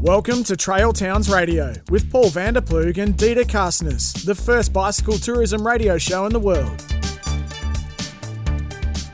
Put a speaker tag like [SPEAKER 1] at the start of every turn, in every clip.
[SPEAKER 1] Welcome to Trail Towns Radio with Paul van der Ploeg and Dieter Carstens, the first bicycle tourism radio show in the world.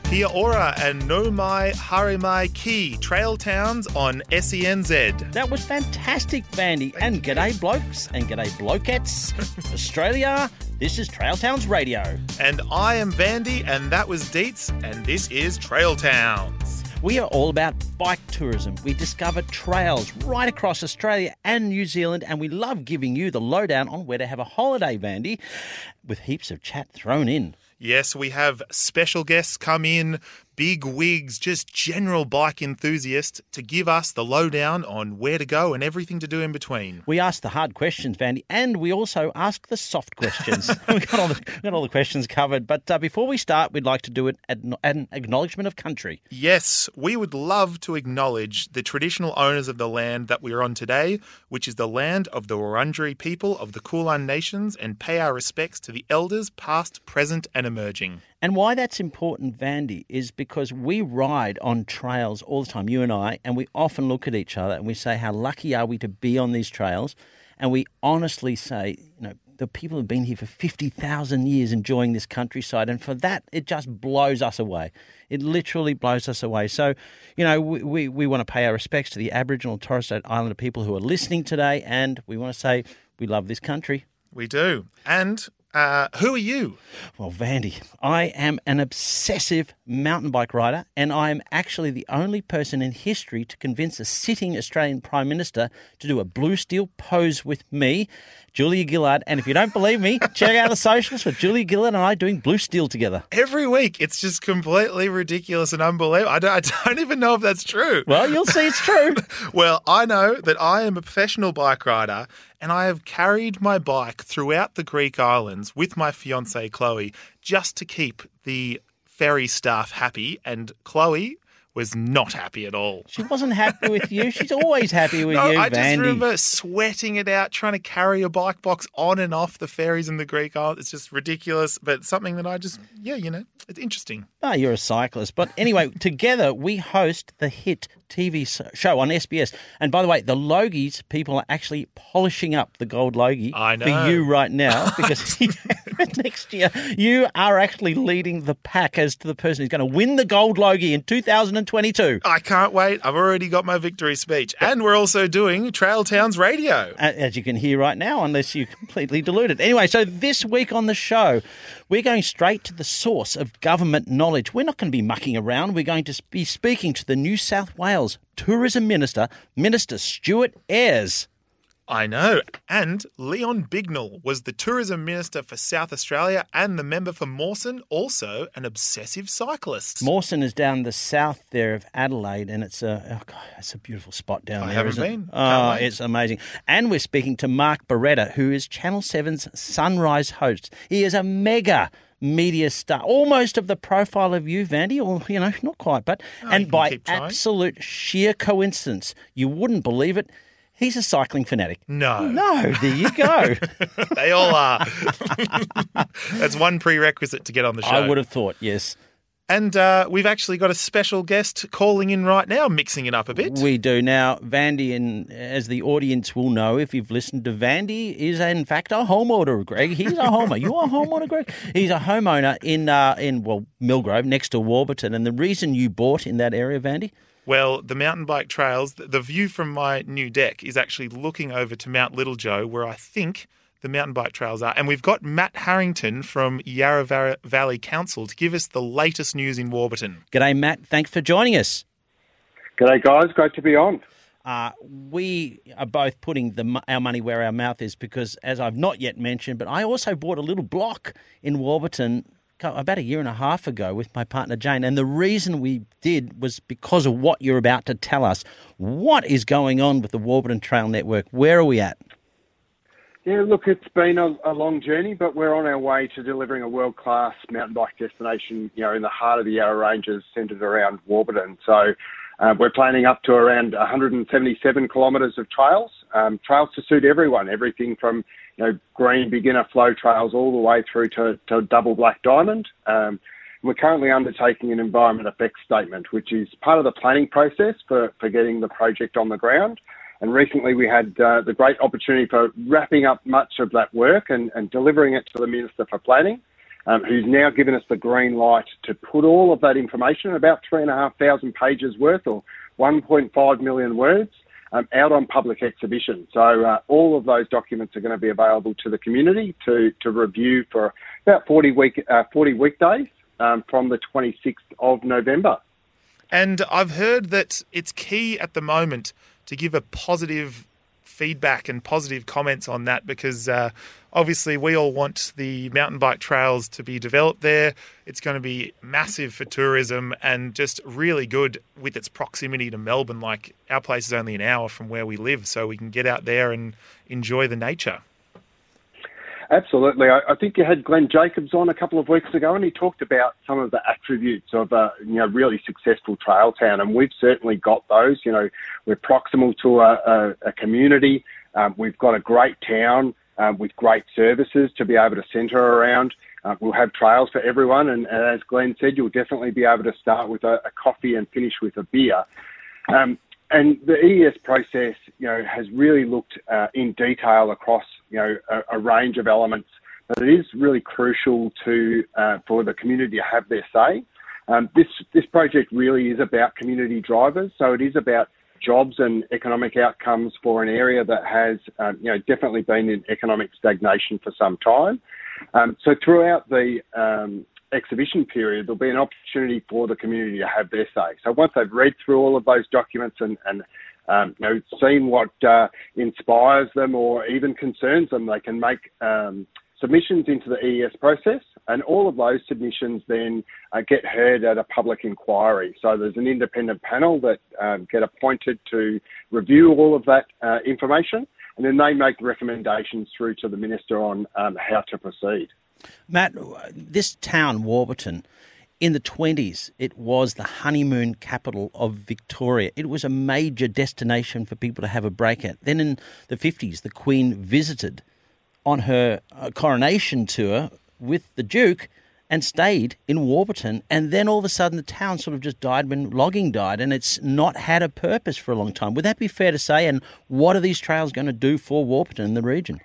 [SPEAKER 2] Kia ora and no mai harimai ki trail towns on E SENZ.
[SPEAKER 3] That was fantastic, Vandy. and g'day, blokes and g'day, blokettes. Australia, this is Trail Towns Radio.
[SPEAKER 2] And I am Vandy, and that was Deets, and this is Trail Towns.
[SPEAKER 3] We are all about bike tourism. We discover trails right across Australia and New Zealand, and we love giving you the lowdown on where to have a holiday, Vandy, with heaps of chat thrown in.
[SPEAKER 2] Yes, we have special guests come in, big wigs, just general bike enthusiasts to give us the lowdown on where to go and everything to do in between.
[SPEAKER 3] We ask the hard questions, Vandy, and we also ask the soft questions. we got all the got all the questions covered. But uh, before we start, we'd like to do at an acknowledgement of country.
[SPEAKER 2] Yes, we would love to acknowledge the traditional owners of the land that we are on today, which is the land of the Wurundjeri people of the Kulin Nations, and pay our respects to the elders past, present, and emerging.
[SPEAKER 3] And why that's important, Vandy, is because we ride on trails all the time, you and I, and we often look at each other and we say, How lucky are we to be on these trails? And we honestly say, you know, the people have been here for 50,000 years enjoying this countryside. And for that, it just blows us away. It literally blows us away. So, you know, we, we, we want to pay our respects to the Aboriginal and Torres Strait Islander people who are listening today. And we want to say we love this country.
[SPEAKER 2] We do. And uh, who are you?
[SPEAKER 3] Well, Vandy, I am an obsessive mountain bike rider, and I am actually the only person in history to convince a sitting Australian Prime Minister to do a blue steel pose with me, Julia Gillard. And if you don't believe me, check out the socials for Julia Gillard and I doing blue steel together.
[SPEAKER 2] Every week, it's just completely ridiculous and unbelievable. I don't, I don't even know if that's true.
[SPEAKER 3] Well, you'll see it's true.
[SPEAKER 2] Well, I know that I am a professional bike rider and I have carried my bike throughout the Greek islands with my fiancee Chloe just to keep the ferry staff happy. And Chloe was not happy at all.
[SPEAKER 3] She wasn't happy with you. She's always happy with
[SPEAKER 2] No,
[SPEAKER 3] you,
[SPEAKER 2] I just remember sweating it out, trying to carry a bike box on and off the ferries in the Greek islands. It's just ridiculous, but something that I just, yeah, you know, it's interesting.
[SPEAKER 3] Oh, you're a cyclist. But anyway, together we host the hit TV show on SBS. And by the way, the Logies people are actually polishing up the gold Logie for you right now because next year you are actually leading the pack as to the person who's going to win the gold Logie in 2022.
[SPEAKER 2] I can't wait. I've already got my victory speech. And we're also doing Trail Towns Radio.
[SPEAKER 3] as you can hear right now, unless you completely dilute it. Anyway, so this week on the show, we're going straight to the source of government knowledge. We're not going to be mucking around. We're going to be speaking to the New South Wales Tourism Minister, Minister Stuart Ayres.
[SPEAKER 2] I know. And Leon Bignell was the tourism minister for South Australia and the member for Mawson, also an obsessive cyclist.
[SPEAKER 3] Mawson is down the south there of Adelaide, and it's a oh God, it's a beautiful spot down
[SPEAKER 2] I
[SPEAKER 3] there.
[SPEAKER 2] haven't
[SPEAKER 3] isn't it?
[SPEAKER 2] been.
[SPEAKER 3] Oh, it's amazing. And we're speaking to Mark Beretta, who is Channel 7's Sunrise host. He is a mega media star, almost of the profile of you, Vandy, or you know, not quite, but
[SPEAKER 2] you
[SPEAKER 3] and by absolute sheer coincidence, you wouldn't believe it. He's a cycling fanatic.
[SPEAKER 2] no,
[SPEAKER 3] No, there you go.
[SPEAKER 2] they all are. That's one prerequisite to get on the show.
[SPEAKER 3] I would have thought, yes.
[SPEAKER 2] And uh, we've actually got a special guest calling in right now, mixing it up a bit.
[SPEAKER 3] We do now. Vandy, and as the audience will know, if you've listened to Vandy, is in fact a homeowner. Greg, he's a homeowner. you are a homeowner, Greg. He's a homeowner in uh, in well Millgrove, next to Warburton. And the reason you bought in that area, Vandy,
[SPEAKER 2] Well, the mountain bike trails, the view from my new deck is actually looking over to Mount Little Joe, where I think the mountain bike trails are. And we've got Matt Harrington from Yarra Valley Council to give us the latest news in Warburton.
[SPEAKER 3] G'day, Matt. Thanks for joining us.
[SPEAKER 4] G'day, guys. Great to be on.
[SPEAKER 3] Uh, we are both putting the, our money where our mouth is because, as I've not yet mentioned, but I also bought a little block in Warburton co- about a year and a half ago with my partner Jane. And the reason we did was because of what you're about to tell us. What is going on with the Warburton Trail Network? Where are we at?
[SPEAKER 4] Yeah, look, it's been a, a, long journey, but we're on our way to delivering a world-class mountain bike destination, you know, in the heart of the Yarra Ranges, centred around Warburton. So uh, we're planning up to around 177 kilometres of trails, um, trails to suit everyone, everything from, you know, green beginner flow trails all the way through to, to double black diamond. Um, we're currently undertaking an environment effects statement, which is part of the planning process for, for getting the project on the ground. And recently we had uh, the great opportunity for wrapping up much of that work and, and delivering it to the Minister for Planning, um, who's now given us the green light to put all of that information, about 3,500 pages worth or 1.5 million words, um, out on public exhibition. So uh, all of those documents are going to be available to the community to, to review for about 40, week, uh, 40 weekdays um, from the 26th of November.
[SPEAKER 2] And I've heard that it's key at the moment to give a positive feedback and positive comments on that because uh, obviously we all want the mountain bike trails to be developed there. It's going to be massive for tourism and just really good with its proximity to Melbourne. Like our place is only an hour from where we live, so we can get out there and enjoy the nature.
[SPEAKER 4] Absolutely. I, think you had Glenn Jacobs on a couple of weeks ago, and he talked about some of the attributes of a you know really successful trail town, and we've certainly got those. You know, we're proximal to a, a, a community. Um, we've got a great town um, with great services to be able to centre around. Uh, we'll have trails for everyone, and, and, as Glenn said, you'll definitely be able to start with a, a coffee and finish with a beer. Um, and the EES process, you know, has really looked uh, in detail across, you know, a, a, range of elements. But it is really crucial to uh, for the community to have their say. Um, this this project really is about community drivers, so it is about jobs and economic outcomes for an area that has, um, you know, definitely been in economic stagnation for some time. Um, so throughout the um, exhibition period, there'll be an opportunity for the community to have their say. So once they've read through all of those documents and, and um, you know, seen what uh, inspires them or even concerns them, they can make um, submissions into the EES process, and all of those submissions then uh, get heard at a public inquiry. So there's an independent panel that um, get appointed to review all of that uh, information, and then they make recommendations through to the minister on um, how to proceed.
[SPEAKER 3] Matt, this town, Warburton, in the 20s, it was the honeymoon capital of Victoria. It was a major destination for people to have a break at. Then in the 50s, the Queen visited on her uh, coronation tour with the Duke and stayed in Warburton. And then all of a sudden, the town sort of just died when logging died, and it's not had a purpose for a long time. Would that be fair to say? And what are these trails going to do for Warburton and the region?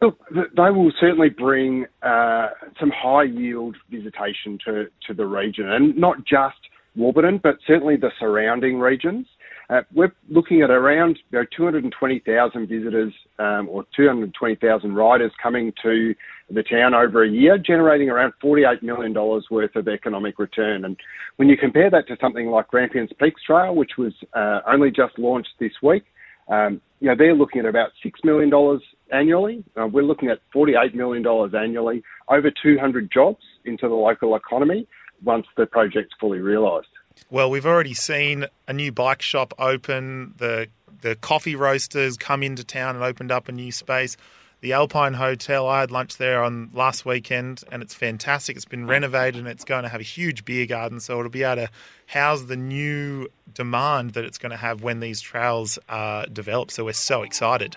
[SPEAKER 4] Look, they will certainly bring uh, some high yield visitation to, to the region, and not just Warburton, but certainly the surrounding regions. Uh, we're looking at around you know, 220,000 visitors um, or 220,000 riders coming to the town over a year, generating around $48 million worth of economic return. And when you compare that to something like Grampians Peaks Trail, which was uh, only just launched this week, um, you know, they're looking at about $6 million annually. Uh, we're looking at $48 million annually, over 200 jobs into the local economy once the project's fully realised.
[SPEAKER 2] Well, we've already seen a new bike shop open. The the coffee roasters come into town and opened up a new space. The Alpine Hotel, I had lunch there on last weekend and it's fantastic. It's been renovated and it's going to have a huge beer garden, so it'll be able to house the new demand that it's going to have when these trails are developed. So we're so excited.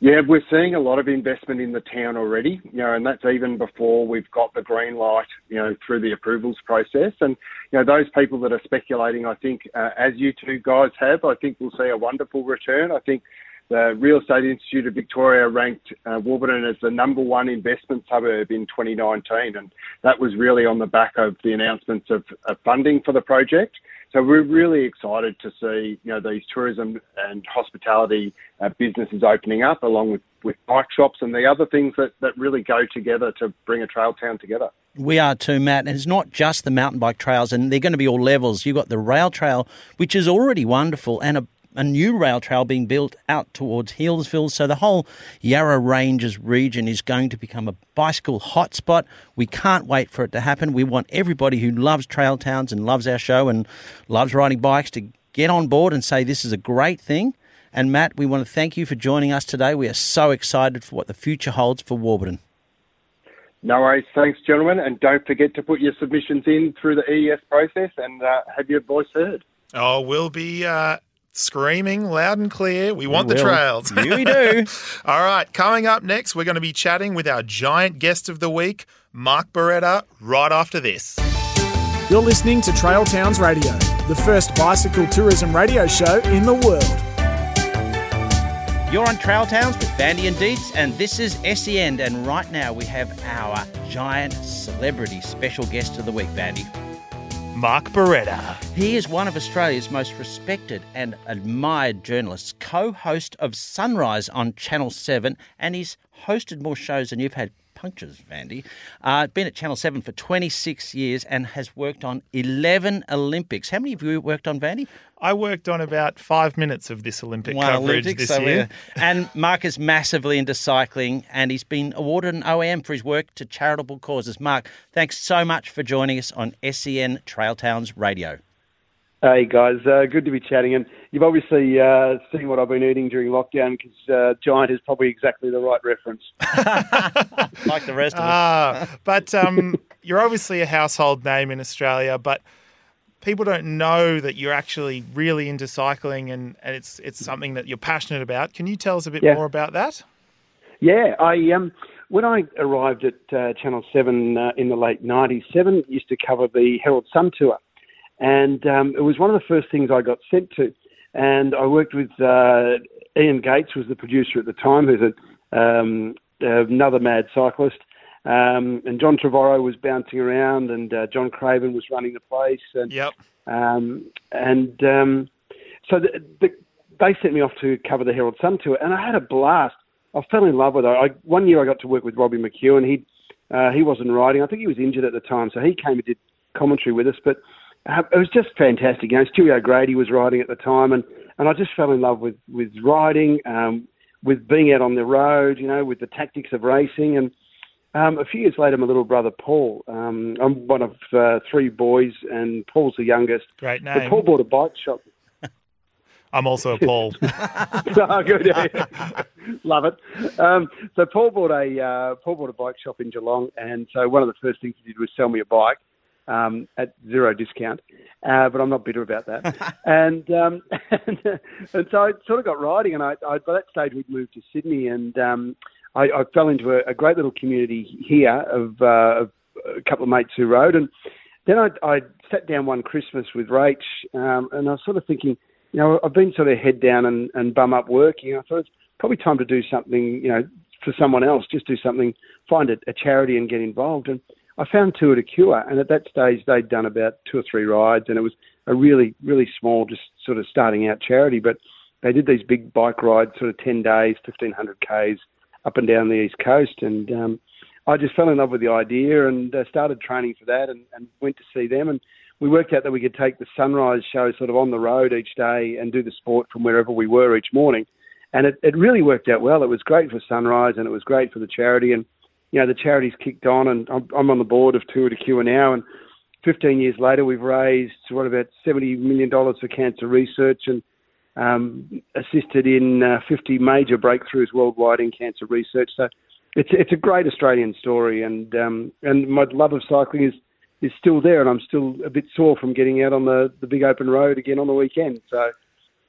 [SPEAKER 4] Yeah, we're seeing a lot of investment in the town already, you know, and that's even before we've got the green light, you know, through the approvals process. And, you know, those people that are speculating, I think, uh, as you two guys have, I think we'll see a wonderful return. I think the Real Estate Institute of Victoria ranked uh, Warburton as the number one investment suburb in 2019, and that was really on the back of the announcements of, of funding for the project. So we're really excited to see, you know, these tourism and hospitality uh, businesses opening up along with, with bike shops and the other things that, that really go together to bring a trail town together.
[SPEAKER 3] We are too, Matt. And it's not just the mountain bike trails, and they're going to be all levels. You've got the rail trail, which is already wonderful, and a a new rail trail being built out towards Healesville. So the whole Yarra Ranges region is going to become a bicycle hotspot. We can't wait for it to happen. We want everybody who loves trail towns and loves our show and loves riding bikes to get on board and say this is a great thing. And Matt, we want to thank you for joining us today. We are so excited for what the future holds for Warburton.
[SPEAKER 4] No worries. Thanks, gentlemen. And don't forget to put your submissions in through the EES process and uh, have your voice heard.
[SPEAKER 2] Oh, we'll be uh, screaming loud and clear. We want the
[SPEAKER 3] will.
[SPEAKER 2] trails.
[SPEAKER 3] We do.
[SPEAKER 2] All right, coming up next, we're going to be chatting with our giant guest of the week, Mark Beretta, right after this.
[SPEAKER 1] You're listening to Trail Towns Radio, the first bicycle tourism radio show in the world.
[SPEAKER 3] You're on Trail Towns with Vandy and Deets, and this is SEN. And right now we have our giant celebrity special guest of the week, Vandy.
[SPEAKER 2] Mark Beretta.
[SPEAKER 3] He is one of Australia's most respected and admired journalists, co host of Sunrise on Channel 7, and he's hosted more shows than you've had punctures, Vandy. Uh, been at Channel 7 for 26 years and has worked on 11 Olympics. How many of you worked on, Vandy?
[SPEAKER 2] I worked on about five minutes of this Olympic
[SPEAKER 3] One
[SPEAKER 2] coverage
[SPEAKER 3] Olympics,
[SPEAKER 2] this
[SPEAKER 3] so
[SPEAKER 2] year.
[SPEAKER 3] And Mark is massively into cycling and he's been awarded an OAM for his work to charitable causes. Mark, thanks so much for joining us on SEN Trail Towns Radio.
[SPEAKER 5] Hey guys, uh, good to be chatting. And you've obviously uh, seen what I've been eating during lockdown because uh, Giant is probably exactly the right reference.
[SPEAKER 3] Like the rest of us.
[SPEAKER 2] Ah, but um, you're obviously a household name in Australia, but people don't know that you're actually really into cycling and, and it's it's something that you're passionate about. Can you tell us a bit
[SPEAKER 5] Yeah.
[SPEAKER 2] more about that?
[SPEAKER 5] Yeah, I um, when I arrived at uh, Channel Seven uh, in the late '90s, Seven used to cover the Herald Sun tour, and um, it was one of the first things I got sent to. And I worked with uh, Ian Gates, was the producer at the time, who's a, um, another mad cyclist. Um, and John Trevorrow was bouncing around, and uh, John Craven was running the place. And
[SPEAKER 2] Yep.
[SPEAKER 5] um, and um, so the, the, they sent me off to cover the Herald Sun tour, and I had a blast. I fell in love with it. I, one year I got to work with Robbie McEwen. He uh, he wasn't riding. I think he was injured at the time, so he came and did commentary with us. But uh, it was just fantastic. You know, Stewie O'Grady was riding at the time, and, and I just fell in love with with riding, um, with being out on the road. You know, with the tactics of racing, and um, a few years later, my little brother Paul. Um, I'm one of uh, three boys, and Paul's the youngest.
[SPEAKER 2] Great
[SPEAKER 5] But
[SPEAKER 2] name.
[SPEAKER 5] Paul bought a bike shop.
[SPEAKER 2] I'm also a Paul.
[SPEAKER 5] oh, good. Love it. Um, so Paul bought a uh, Paul bought a bike shop in Geelong, and so one of the first things he did was sell me a bike um, at zero discount. Uh, but I'm not bitter about that. and, um, and and so I sort of got riding, and I, I by that stage we'd moved to Sydney, and um, I, I fell into a, a great little community here of, uh, of a couple of mates who rode, and then I, I sat down one Christmas with Rach, um, and I was sort of thinking, you know, I've been sort of head down and, and bum up working. I thought it's probably time to do something, you know, for someone else, just do something, find a, a charity and get involved. And I found Tour de Cure, and at that stage they'd done about two or three rides, and it was a really, really small, just sort of starting out charity. But they did these big bike rides, sort of 10 days, 1,500 Ks up and down the East Coast. And um, I just fell in love with the idea and uh, started training for that and, and went to see them. And we worked out that we could take the sunrise show sort of on the road each day and do the sport from wherever we were each morning. And it, it really worked out well. It was great for Sunrise and it was great for the charity. And, you know, the charity's kicked on and I'm, I'm on the board of Tour de Cure now. And 15 years later, we've raised, what, about $70 million for cancer research and um, assisted in uh, 50 major breakthroughs worldwide in cancer research. So it's, it's a great Australian story. And, um, and my love of cycling is, is still there, and I'm still a bit sore from getting out on the, the big open road again on the weekend. So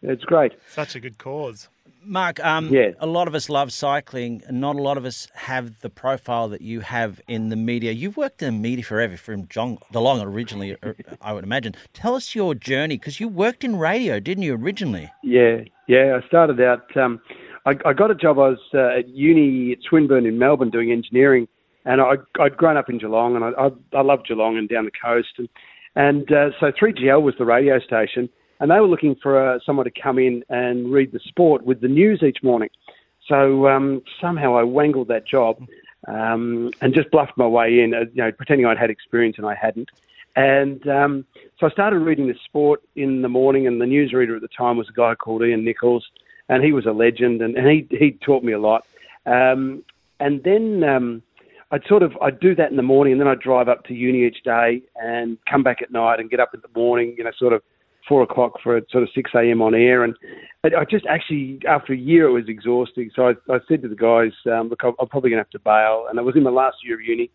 [SPEAKER 5] it's great.
[SPEAKER 2] Such a good cause.
[SPEAKER 3] Mark, um,
[SPEAKER 5] Yeah.
[SPEAKER 3] a lot of us love cycling, and not a lot of us have the profile that you have in the media. You've worked in the media forever, from John DeLong originally, uh, I would imagine. Tell us your journey, because you worked in radio, didn't you, originally?
[SPEAKER 5] Yeah, yeah. I started out. Um, I, I got a job. I was uh, at uni at Swinburne in Melbourne doing engineering, and I, I'd grown up in Geelong, and I, I, I love Geelong and down the coast, and and uh, so 3GL was the radio station, and they were looking for uh, someone to come in and read the sport with the news each morning. So um, somehow I wangled that job um, and just bluffed my way in, uh, you know, pretending I'd had experience and I hadn't. And um, so I started reading the sport in the morning, and the newsreader at the time was a guy called Ian Nichols, and he was a legend, and, and he he taught me a lot. Um, and then um, I'd sort of I'd do that in the morning, and then I'd drive up to uni each day and come back at night and get up in the morning, you know, sort of four o'clock for sort of six a.m. on air, and I just actually after a year it was exhausting. So I, I said to the guys, um, "Look, I'm probably going to have to bail." And I was in my last year of uni,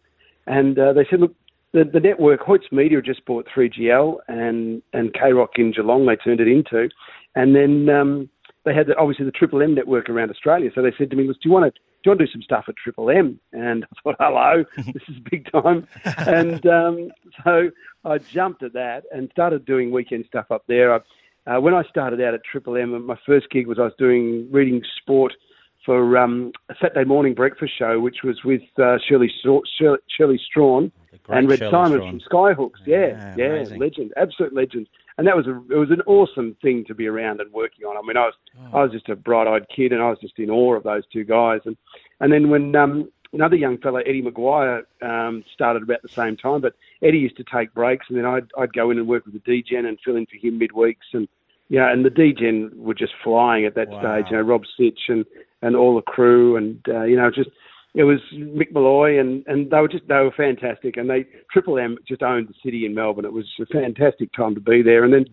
[SPEAKER 5] and uh, they said, "Look, the, the network Hoyts Media just bought 3GL and and K Rock in Geelong. They turned it into, and then um, they had the, obviously the Triple M network around Australia. So they said to me, "Do you want to?" Do you want to do some stuff at Triple M? And I thought, hello, this is big time. and um, so I jumped at that and started doing weekend stuff up there. I, uh, when I started out at Triple M, my first gig was I was doing reading sport for um, a Saturday morning breakfast show, which was with uh, Shirley, Shirley, Shirley Strachan and Red Symons from Skyhooks. Yeah, yeah, yeah legend, absolute legend. And that was a it was an awesome thing to be around and working on. I mean, I was oh. I was just a bright eyed kid, and I was just in awe of those two guys. And and then when um, another young fellow, Eddie McGuire, um, started about the same time. But Eddie used to take breaks, and then I'd, I'd go in and work with the D-Gen and fill in for him midweeks. And know, and the D-Gen were just flying at that wow. stage. You know, Rob Sitch and and all the crew, and uh, you know, just it was Mick Molloy, and and they were just they were fantastic. And they Triple M just owned the city in Melbourne. It was a fantastic time to be there. And then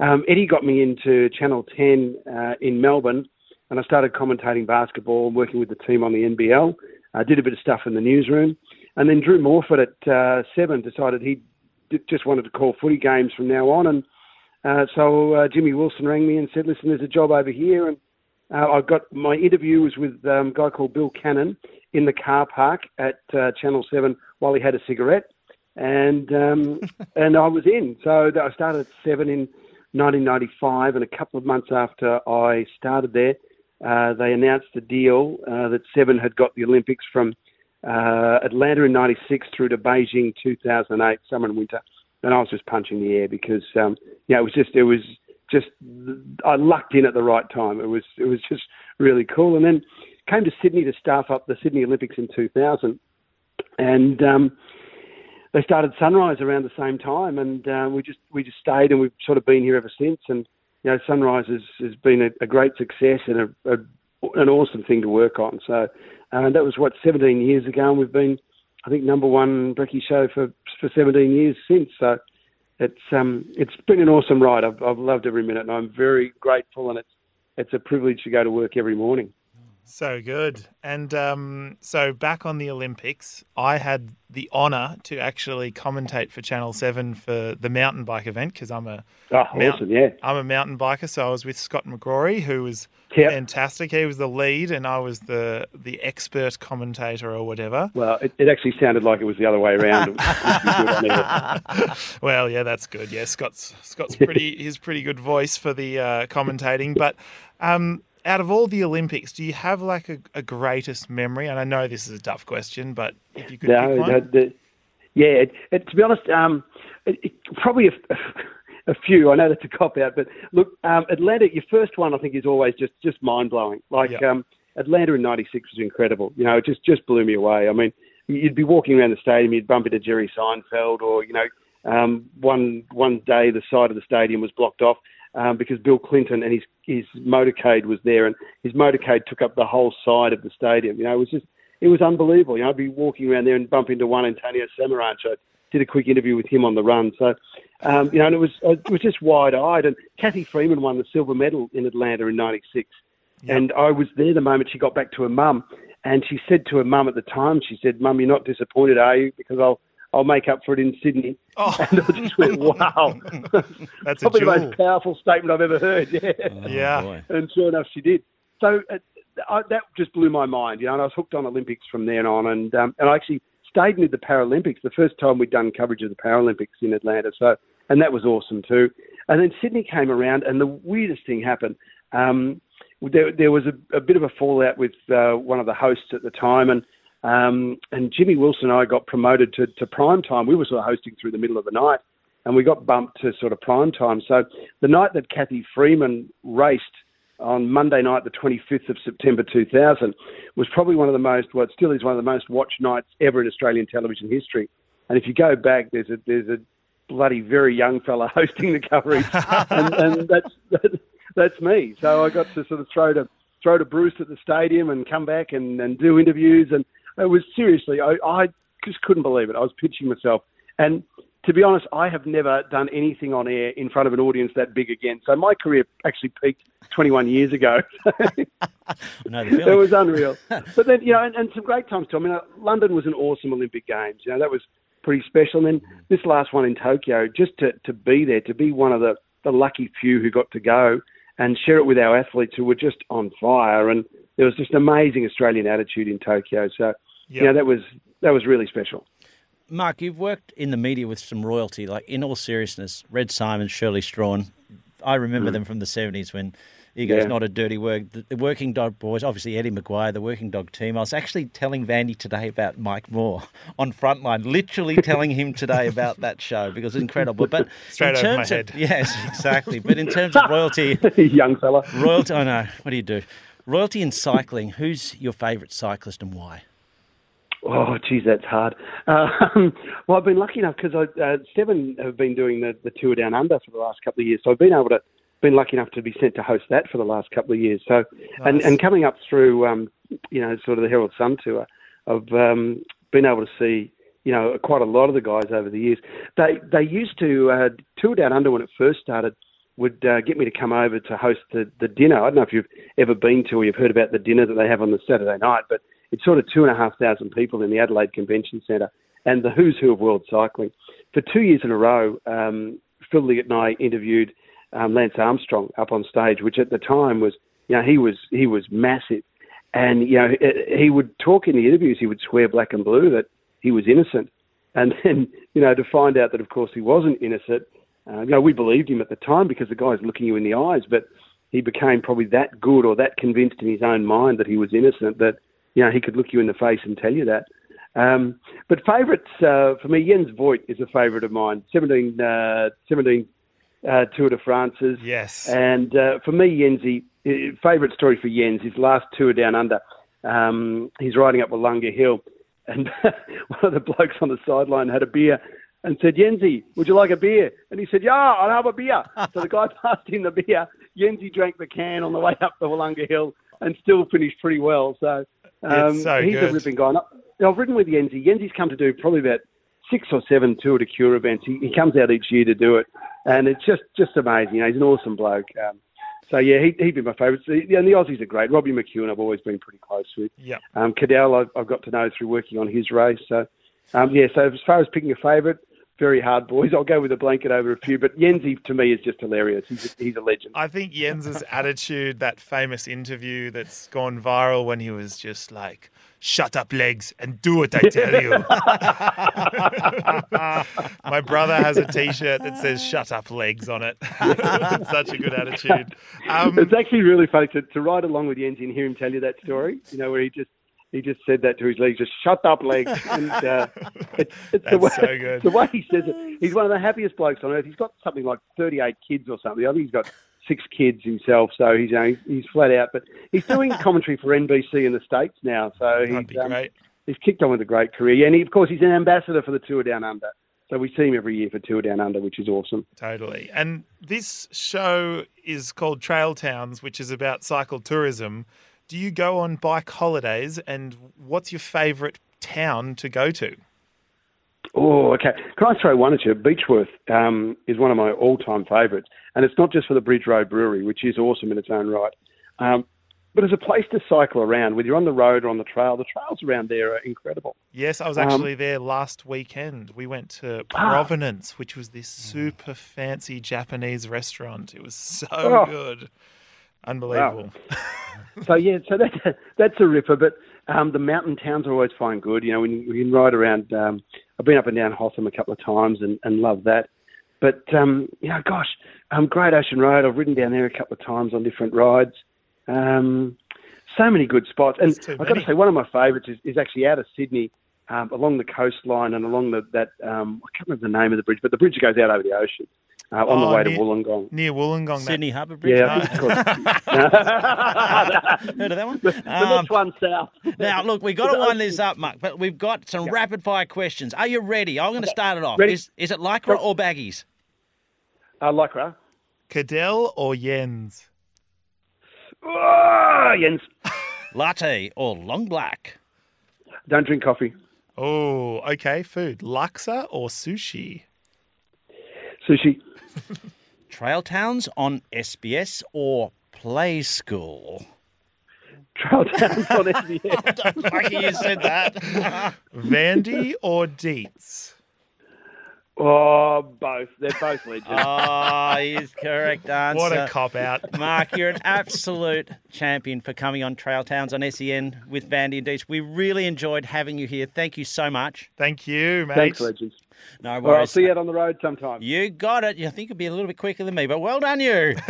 [SPEAKER 5] um, Eddie got me into Channel 10 uh, in Melbourne, and I started commentating basketball and working with the team on the NBL. I did a bit of stuff in the newsroom. And then Drew Morphett at uh, seven decided he just wanted to call footy games from now on. And uh, so uh, Jimmy Wilson rang me and said, listen, there's a job over here. And uh, I got my interview was with um, a guy called Bill Cannon in the car park at uh, Channel 7 while he had a cigarette. And um, and I was in. So I started at 7 in 1995. And a couple of months after I started there, uh, they announced a deal uh, that Seven had got the Olympics from uh, Atlanta in '96 through to Beijing 2008, summer and winter, and I was just punching the air because um, yeah, it was just it was just I lucked in at the right time. It was it was just really cool, and then came to Sydney to staff up the Sydney Olympics in 2000, and um, they started Sunrise around the same time, and uh, we just we just stayed, and we've sort of been here ever since, and you know, Sunrise has, has been a, a great success and a, a, an awesome thing to work on. So uh, that was what 17 years ago, and we've been, I think, number one brekkie show for for 17 years since. So it's um it's been an awesome ride. I've I've loved every minute, and I'm very grateful, and it's it's a privilege to go to work every morning.
[SPEAKER 2] So good. And um, so back on the Olympics, I had the honour to actually commentate for Channel 7 for the mountain bike event because I'm a
[SPEAKER 5] oh, mount- awesome, yeah.
[SPEAKER 2] I'm a mountain biker. So I was with Scott McGrory, who was yep. fantastic. He was the lead and I was the, the expert commentator or whatever.
[SPEAKER 5] Well, it, it actually sounded like it was the other way around.
[SPEAKER 2] well, yeah, that's good. Yeah, Scott's Scott's pretty his pretty good voice for the uh, commentating. But um, out of all the Olympics, do you have like a, a, greatest memory? And I know this is a tough question, but if you could no, pick one. No, the,
[SPEAKER 5] yeah, it, it, to be honest, um, it, probably a, a, few. I know that's a cop out, but look, um, Atlanta, your first one, I think, is always just just mind blowing. Like yep. um, Atlanta in '96 was incredible. You know, it just just blew me away. I mean, you'd be walking around the stadium, you'd bump into Jerry Seinfeld, or you know, um, one one day the side of the stadium was blocked off um, because Bill Clinton and his his motorcade was there, and his motorcade took up the whole side of the stadium. You know, it was just it was unbelievable. You know, I'd be walking around there and bump into Juan Antonio Samaranch. I did a quick interview with him on the run. So, um, you know, and it was it was just wide eyed. And Cathy Freeman won the silver medal in Atlanta in '96, yep. and I was there the moment she got back to her mum. And she said to her mum at the time, she said, "Mum, you're not disappointed, are you? Because I'll I'll make up for it in Sydney. Oh. And I just went, wow.
[SPEAKER 2] That's
[SPEAKER 5] probably the most powerful statement I've ever heard. Yeah.
[SPEAKER 2] Oh, yeah.
[SPEAKER 5] And sure enough, she did. So uh, I, that just blew my mind, you know, and I was hooked on Olympics from then on. And, um, and I actually stayed with the Paralympics the first time we'd done coverage of the Paralympics in Atlanta. So, and that was awesome too. And then Sydney came around, and the weirdest thing happened. Um, there, there was a, a, bit of a fallout with uh, one of the hosts at the time, and um, and Jimmy Wilson and I got promoted to, to prime time. We were sort of hosting through the middle of the night, and we got bumped to sort of prime time. So the night that Cathy Freeman raced on Monday night, the 25th of September 2000, was probably one of the most, well, it still is one of the most watched nights ever in Australian television history. And if you go back, there's a there's a bloody very young fella hosting the coverage, and, and that's that, that's me. So I got to sort of throw to throw to Bruce at the stadium and come back and, and do interviews and it was seriously, I, I just couldn't believe it. I was pitching myself. And to be honest, I have never done anything on air in front of an audience that big again. So my career actually peaked 21 years ago.
[SPEAKER 3] I know the feeling.
[SPEAKER 5] it was unreal. but then, you know, and, and some great times too. I mean, uh, London was an awesome Olympic Games. You know, that was pretty special. And then this last one in Tokyo, just to, to be there, to be one of the, the lucky few who got to go and share it with our athletes who were just on fire. And there was just an amazing Australian attitude in Tokyo. So, you know, that was that was really special.
[SPEAKER 3] Mark, you've worked in the media with some royalty. Like, in all seriousness, Red Symons, Shirley Strachan, I remember mm. them from the 70s when Ego's
[SPEAKER 5] Yeah.
[SPEAKER 3] not a dirty word. The, the Working Dog Boys, obviously Eddie McGuire, the Working Dog team. I was actually telling Vandy today about Mike Moore on Frontline, literally telling him today about that show because it's incredible. But
[SPEAKER 2] Straight
[SPEAKER 3] in terms
[SPEAKER 2] head.
[SPEAKER 3] of, Yes, exactly. But in terms of royalty,
[SPEAKER 5] Young fella.
[SPEAKER 3] royalty, I know. What do you do? Royalty in cycling. Who's your favourite cyclist and why?
[SPEAKER 5] Oh, geez, that's hard. Um, well, I've been lucky enough because uh, Seven have been doing the, the tour down under for the last couple of years, so I've been able to been lucky enough to be sent to host that for the last couple of years. So, and and coming up through, um, you know, sort of the Herald Sun tour, I've um, been able to see, you know, quite a lot of the guys over the years. They they used to uh, tour down under when it first started. Would uh, get me to come over to host the, the dinner. I don't know if you've ever been to or you've heard about the dinner that they have on the Saturday night, but it's sort of two and a half thousand people in the Adelaide Convention Centre and the who's who of world cycling. For two years in a row, um, Phil Liggett and I interviewed um, Lance Armstrong up on stage, which at the time was, you know, he was he was massive, and you know he, he would talk in the interviews, he would swear black and blue that he was innocent, and then you know to find out that of course he wasn't innocent. Uh, you know, we believed him at the time because the guy's looking you in the eyes, but he became probably that good or that convinced in his own mind that he was innocent that you know he could look you in the face and tell you that. Um, but favourites uh, for me, Jens Voigt is a favourite of mine. 17, uh, 17 uh, Tour de France's.
[SPEAKER 2] Yes.
[SPEAKER 5] And uh, for me, uh, favourite story for Jens, his last tour down under. Um, he's riding up Willunga Hill, and one of the blokes on the sideline had a beer and said, Yenzi, would you like a beer? And he said, Yeah, I'll have a beer. so the guy passed him the beer. Yenzi drank the can on the way up the Willunga Hill and still finished pretty well. So, um,
[SPEAKER 2] so
[SPEAKER 5] he's
[SPEAKER 2] good.
[SPEAKER 5] a ripping guy. I've ridden with Yenzi. Yenzi's come to do probably about six or seven Tour de Cure events. He, he comes out each year to do it, and it's just just amazing. You know, he's an awesome bloke. Um, so yeah, he, he'd be my favourite. So, yeah, and the Aussies are great. Robbie McEwen, I've always been pretty close with.
[SPEAKER 2] Yeah.
[SPEAKER 5] Um, Cadel, I've, I've got to know through working on his race. So um, yeah, so as far as picking a favourite, very hard, boys. I'll go with a blanket over a few, but Yenzi to me is just hilarious. He's a, he's a legend.
[SPEAKER 2] I think Jens's attitude, that famous interview that's gone viral when he was just like, shut up, legs, and do what I tell you. My brother has a t shirt that says, shut up, legs on it. such a good attitude. Um,
[SPEAKER 5] It's actually really funny to, to ride along with Yenzi and hear him tell you that story. You know, where he just he just said that to his legs, just shut up, legs. And uh, it's, it's the way
[SPEAKER 2] so good.
[SPEAKER 5] the way he says it. He's one of the happiest blokes on earth. He's got something like 38 kids or something. I think he's got six kids himself, so he's you know, he's flat out. But he's doing commentary for NBC in the states now, so he's
[SPEAKER 2] be
[SPEAKER 5] um,
[SPEAKER 2] great.
[SPEAKER 5] he's kicked on with a great career. And he, of course, he's an ambassador for the Tour Down Under. So we see him every year for Tour Down Under, which is awesome.
[SPEAKER 2] Totally. And this show is called Trail Towns, which is about cycle tourism. Do you go on bike holidays and what's your favourite town to go to?
[SPEAKER 5] Oh, okay. Can I throw one at you? Beechworth um, is one of my all-time favourites, and it's not just for the Bridge Road Brewery, which is awesome in its own right, um, but as a place to cycle around, whether you're on the road or on the trail. The trails around there are incredible.
[SPEAKER 2] Yes, I was
[SPEAKER 5] Um,
[SPEAKER 2] actually there last weekend. We went to
[SPEAKER 5] Ah.
[SPEAKER 2] Which was this super fancy Japanese restaurant. It was so
[SPEAKER 5] Oh.
[SPEAKER 2] good. Unbelievable.
[SPEAKER 5] So yeah, so that that's a ripper. But um, the mountain towns are always fine good. You know, when you, we can ride around. Um, I've been up and down Hotham a couple of times and, and love that. But um, you know, gosh, um, Great Ocean Road. I've ridden down there a couple of times on different rides. Um, so many good spots, and I've got to say one of my favourites is, is actually out of Sydney. Um, along the coastline and along the, that, um, I can't remember the name of the bridge, but the bridge that goes out over the ocean uh, on
[SPEAKER 2] Oh,
[SPEAKER 5] the way
[SPEAKER 2] near-
[SPEAKER 5] to Wollongong.
[SPEAKER 2] Near Wollongong. that-
[SPEAKER 3] Sydney Harbour Bridge.
[SPEAKER 5] Yeah, I think it's.
[SPEAKER 3] Heard of that one?
[SPEAKER 5] the
[SPEAKER 3] Um,
[SPEAKER 5] next one south.
[SPEAKER 3] Now, look, we've got to wind this up, Mark, but we've got some rapid fire questions. Are you ready? I'm going to start it off.
[SPEAKER 5] Ready.
[SPEAKER 3] Is, is it Lycra or Baggies?
[SPEAKER 5] Uh, Lycra.
[SPEAKER 2] Cadel or Jens?
[SPEAKER 5] Oh, Jens,
[SPEAKER 3] Latte or long black?
[SPEAKER 5] don't drink coffee.
[SPEAKER 2] Oh, okay. Food. Laksa or sushi?
[SPEAKER 5] Sushi.
[SPEAKER 3] Trail Towns on SBS or Play School?
[SPEAKER 5] Trail Towns on SBS.
[SPEAKER 3] Lucky you said that.
[SPEAKER 2] Vandy or Deets?
[SPEAKER 5] Oh, both. They're both legends.
[SPEAKER 3] oh, he's correct answer.
[SPEAKER 2] What a cop out.
[SPEAKER 3] Mark, you're an absolute champion for coming on Trail Towns on SEN with Vandy and Deech. We really enjoyed having you here. Thank you so much.
[SPEAKER 2] Thank you, mate.
[SPEAKER 5] Thanks, legends.
[SPEAKER 3] No
[SPEAKER 5] Well, I'll
[SPEAKER 3] worries.
[SPEAKER 5] see you out on the road sometime.
[SPEAKER 3] You got it. You think it'd be a little bit quicker than me, but well done, you.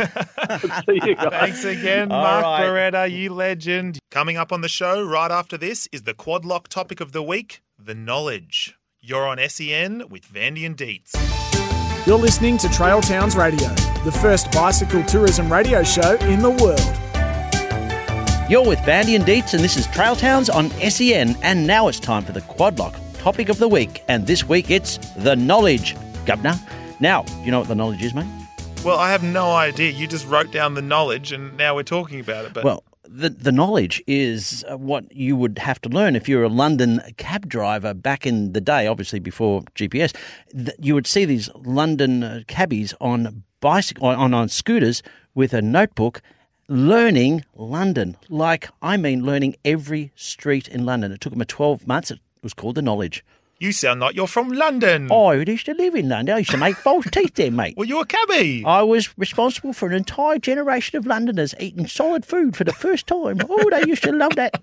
[SPEAKER 5] see you guys.
[SPEAKER 2] Thanks again,
[SPEAKER 3] All
[SPEAKER 2] Mark
[SPEAKER 3] right.
[SPEAKER 2] Beretta, you legend. Coming up on the show right after this is the Quad Lock topic of the week the knowledge. You're on SEN with Vandy and Deets.
[SPEAKER 1] You're listening to Trail Towns Radio, the first bicycle tourism radio show in the world.
[SPEAKER 3] You're with Vandy and Deets, and this is Trail Towns on SEN. And now it's time for the Quad Lock topic of the week. And this week it's the knowledge, Governor. Now, do you know what the knowledge is, mate?
[SPEAKER 2] Well, I have no idea. You just wrote down the knowledge and now we're talking about it. But
[SPEAKER 3] Well, the, the knowledge is uh, what you would have to learn if you're a London cab driver back in the day, obviously before GPS. You would see these London uh, cabbies on bicycle on, on scooters with a notebook learning London. Like, I mean, learning every street in London. It took them 12 months. It was called the knowledge.
[SPEAKER 2] You sound like you're from London.
[SPEAKER 3] I used to live in London. I used to make false teeth there, mate.
[SPEAKER 2] Well, you're a cabbie.
[SPEAKER 3] I was responsible for an entire generation of Londoners eating solid food for the first time. Oh, they used to love that.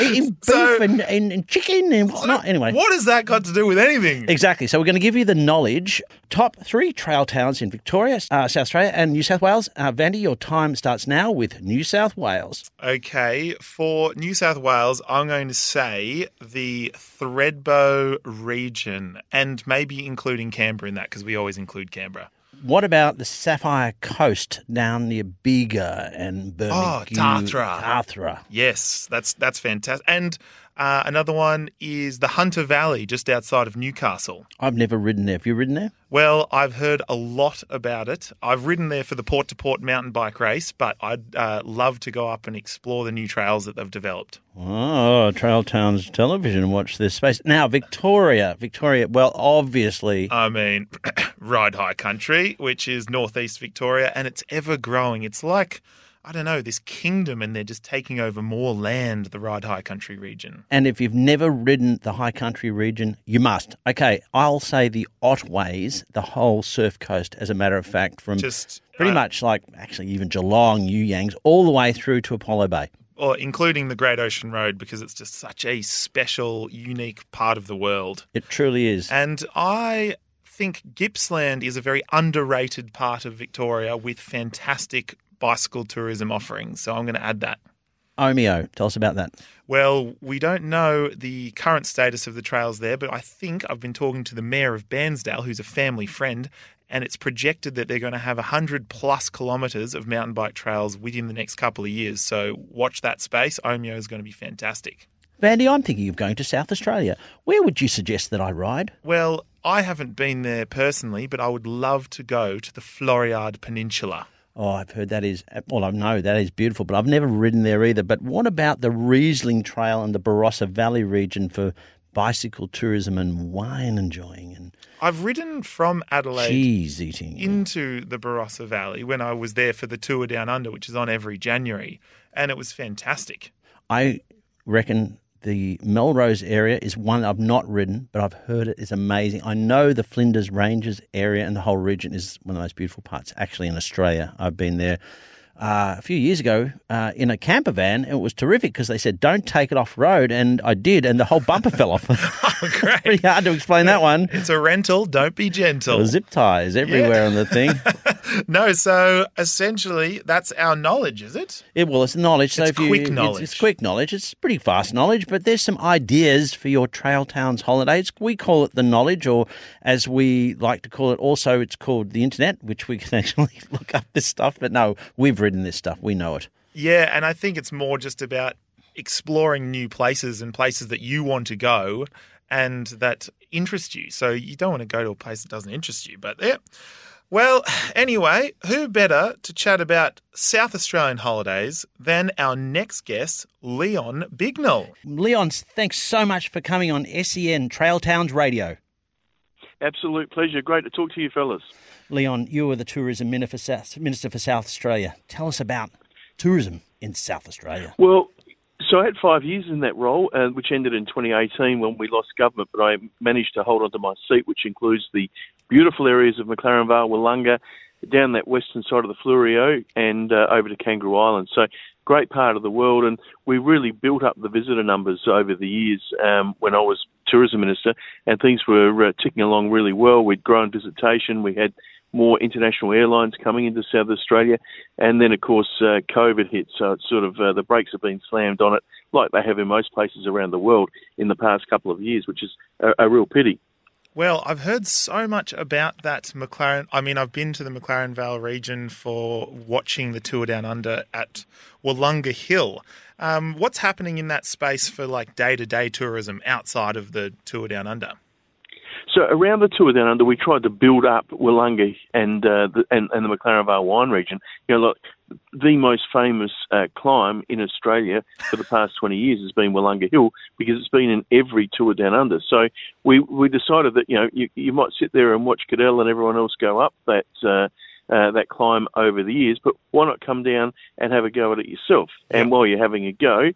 [SPEAKER 3] Eating beef
[SPEAKER 2] So-
[SPEAKER 3] and, and, and chicken and whatnot. Anyway.
[SPEAKER 2] What has that got to do with anything?
[SPEAKER 3] Exactly. So we're going to give you the knowledge. Top three trail towns in Victoria, uh, South Australia, and New South Wales. Uh, Vandy, your time starts now with New South Wales.
[SPEAKER 2] Okay, for New South Wales, I'm going to say the Thredbo region and maybe including Canberra in that because we always include Canberra.
[SPEAKER 3] What about the Sapphire Coast down near Bega and oh, Birmingham?
[SPEAKER 2] Tathra.
[SPEAKER 3] Tathra.
[SPEAKER 2] Yes, that's that's fantastic. And uh, another one is the Hunter Valley, just outside of Newcastle.
[SPEAKER 3] I've never ridden there. Have you ridden there?
[SPEAKER 2] Well, I've heard a lot about it. I've ridden there for the port to port mountain bike race, but I'd uh, love to go up and explore the new trails that they've developed.
[SPEAKER 3] Oh, Trail Towns Television. Watch this space. Now, Victoria. Victoria, well, obviously.
[SPEAKER 2] I mean, Ride High Country, which is northeast Victoria, and it's ever growing. It's like, I don't know, this kingdom, and they're just taking over more land, the Ride High Country region.
[SPEAKER 3] and if you've never ridden the high country region, you must. Okay, I'll say the Otways, the whole surf coast, as a matter of fact, from
[SPEAKER 2] Just
[SPEAKER 3] pretty
[SPEAKER 2] uh,
[SPEAKER 3] much like actually even Geelong, You Yangs, all the way through to Apollo Bay.
[SPEAKER 2] or including the Great Ocean Road, because it's just such a special, unique part of the world.
[SPEAKER 3] It truly is.
[SPEAKER 2] And I think Gippsland is a very underrated part of Victoria with fantastic bicycle tourism offerings. So I'm going to add that.
[SPEAKER 3] Omeo, tell us about that.
[SPEAKER 2] Well, we don't know the current status of the trails there, but I think I've been talking to the mayor of Bairnsdale, who's a family friend, and it's projected that they're going to have 100 plus kilometres of mountain bike trails within the next couple of years. So watch that space. Omeo is going to be fantastic.
[SPEAKER 3] Vandy, I'm thinking of going to South Australia. Where would you suggest that I ride?
[SPEAKER 2] Well, I haven't been there personally, but I would love to go to the Fleurieu Peninsula.
[SPEAKER 3] Oh, I've heard that is, well, I know that is beautiful, but I've never ridden there either. But what about the Riesling Trail and the Barossa Valley region for bicycle tourism and wine enjoying and
[SPEAKER 2] I've ridden from Adelaide
[SPEAKER 3] cheese eating?
[SPEAKER 2] into the Barossa Valley when I was there for the tour down under, which is on every January, and it was fantastic.
[SPEAKER 3] I reckon the Melrose area is one I've not ridden, but I've heard it is amazing. I know the Flinders Ranges area and the whole region is one of the most beautiful parts actually in Australia. I've been there uh, a few years ago uh, in a camper van. It was terrific because they said, don't take it off road. And I did, and the whole bumper fell off.
[SPEAKER 2] Great.
[SPEAKER 3] Pretty hard to explain that one.
[SPEAKER 2] It's a rental. Don't be gentle.
[SPEAKER 3] Zip ties everywhere on the thing.
[SPEAKER 2] No, so essentially, that's our knowledge, is it?
[SPEAKER 3] It, well, it's knowledge. So
[SPEAKER 2] It's
[SPEAKER 3] if you,
[SPEAKER 2] quick
[SPEAKER 3] it's-
[SPEAKER 2] knowledge.
[SPEAKER 3] It's, quick knowledge. It's pretty fast knowledge, but there's some ideas for your Trail Towns holidays. We call it the knowledge, or as we like to call it, also it's called the internet, which we can actually look up this stuff. But no, we've written this stuff. We know it.
[SPEAKER 2] Yeah, and I think it's more just about exploring new places and places that you want to go and that interest you. So you don't want to go to a place that doesn't interest you. But yeah. Well, anyway, who better to chat about South Australian holidays than our next guest, Leon Bignell?
[SPEAKER 3] Leon, thanks so much for coming on SEN Trail Towns Radio.
[SPEAKER 6] Absolute pleasure. Great to talk to you, fellas.
[SPEAKER 3] Leon, you were the tourism minister for South, minister for South Australia. Tell us about tourism in South Australia.
[SPEAKER 6] Well, so I had five years in that role, uh, which ended in 2018 when we lost government, but I managed to hold on to my seat, which includes the beautiful areas of McLaren Vale, Willunga, down that western side of the Fleurieu and uh, over to Kangaroo Island. So great part of the world, and we really built up the visitor numbers over the years um, when I was tourism minister, and things were uh, ticking along really well. We'd grown visitation, we had more international airlines coming into South Australia, and then of course uh, COVID hit, so it's sort of uh, the brakes have been slammed on it, like they have in most places around the world in the past couple of years, which is a, a real pity.
[SPEAKER 2] Well, I've heard so much about that McLaren. I mean, I've been to the McLaren Vale region for watching the tour down under at Willunga Hill. Um, what's happening in that space for like day to day tourism outside of the tour down under?
[SPEAKER 6] So around the tour down under, we tried to build up Willunga and uh, the, and, and the McLaren Vale wine region. You know, look, the most famous uh, climb in Australia for the past 20 years has been Willunga Hill because it's been in every tour down under. So we we decided that you know you, you might sit there and watch Cadel and everyone else go up that. Uh, uh, that climb over the years, but why not come down and have a go at it yourself? And while you're having a go,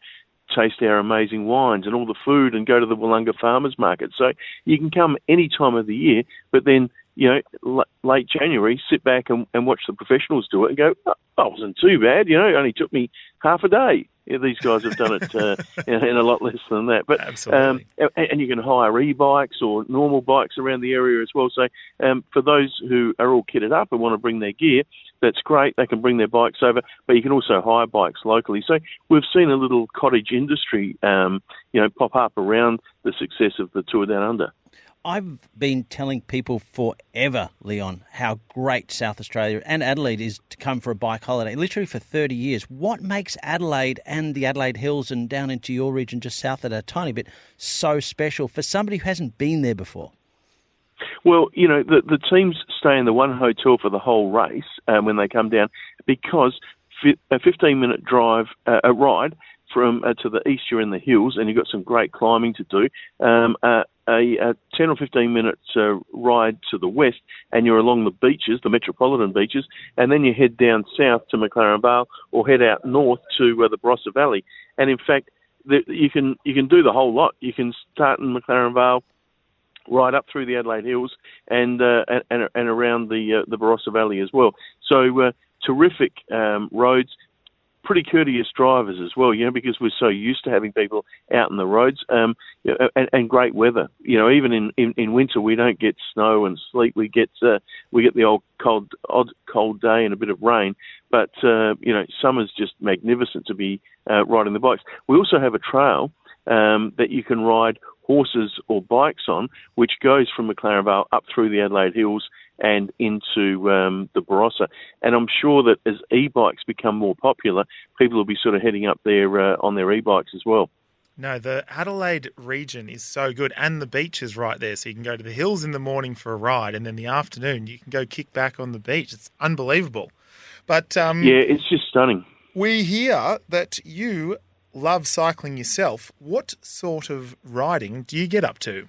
[SPEAKER 6] taste our amazing wines and all the food and go to the Willunga Farmers Market. So you can come any time of the year, but then, you know, l- late January, sit back and, and watch the professionals do it and go, oh, that wasn't too bad. You know, it only took me half a day. Yeah, these guys have done it uh, in, in, a lot less than that. But um, and, and, you can hire e-bikes or normal bikes around the area as well. So um, for those who are all kitted up and want to bring their gear, that's great. They can bring their bikes over, but you can also hire bikes locally. So we've seen a little cottage industry, um, you know, pop up around the success of the Tour Down Under.
[SPEAKER 3] I've been telling people forever, Leon, how great South Australia and Adelaide is to come for a bike holiday, literally for 30 years. What makes Adelaide and the Adelaide Hills and down into your region just south of that a tiny bit so special for somebody who hasn't been there before?
[SPEAKER 6] Well, you know, the, the teams stay in the one hotel for the whole race um, when they come down because a 15 minute drive, uh, a ride from uh, to the east, you're in the hills and you've got some great climbing to do. Um, uh, a, a, 10 or 15 minute uh, ride to the west, and you're along the beaches, the metropolitan beaches, and then you head down south to McLaren Vale or head out north to uh, the Barossa Valley. And in fact, the, you can you can do the whole lot. You can start in McLaren Vale, right up through the Adelaide Hills, and uh, and, and around the uh, the Barossa Valley as well. So uh, terrific um, roads pretty courteous drivers as well, you know, because we're so used to having people out in the roads, um, and, and great weather. You know, even in, in, in winter we don't get snow and sleet. We get uh, we get the old cold odd cold day and a bit of rain, but uh, you know, summer's just magnificent to be uh, riding the bikes. We also have a trail um, that you can ride horses or bikes on, which goes from McLaren Vale up through the Adelaide Hills and into um, the Barossa. And I'm sure that as e-bikes become more popular, people will be sort of heading up there uh, on their e-bikes as well.
[SPEAKER 2] No, the Adelaide region is so good, and the beach is right there. So you can go to the hills in the morning for a ride, and then the afternoon you can go kick back on the beach. It's unbelievable. But um,
[SPEAKER 6] yeah, it's just stunning.
[SPEAKER 2] We hear that you love cycling yourself. What sort of riding do you get up to?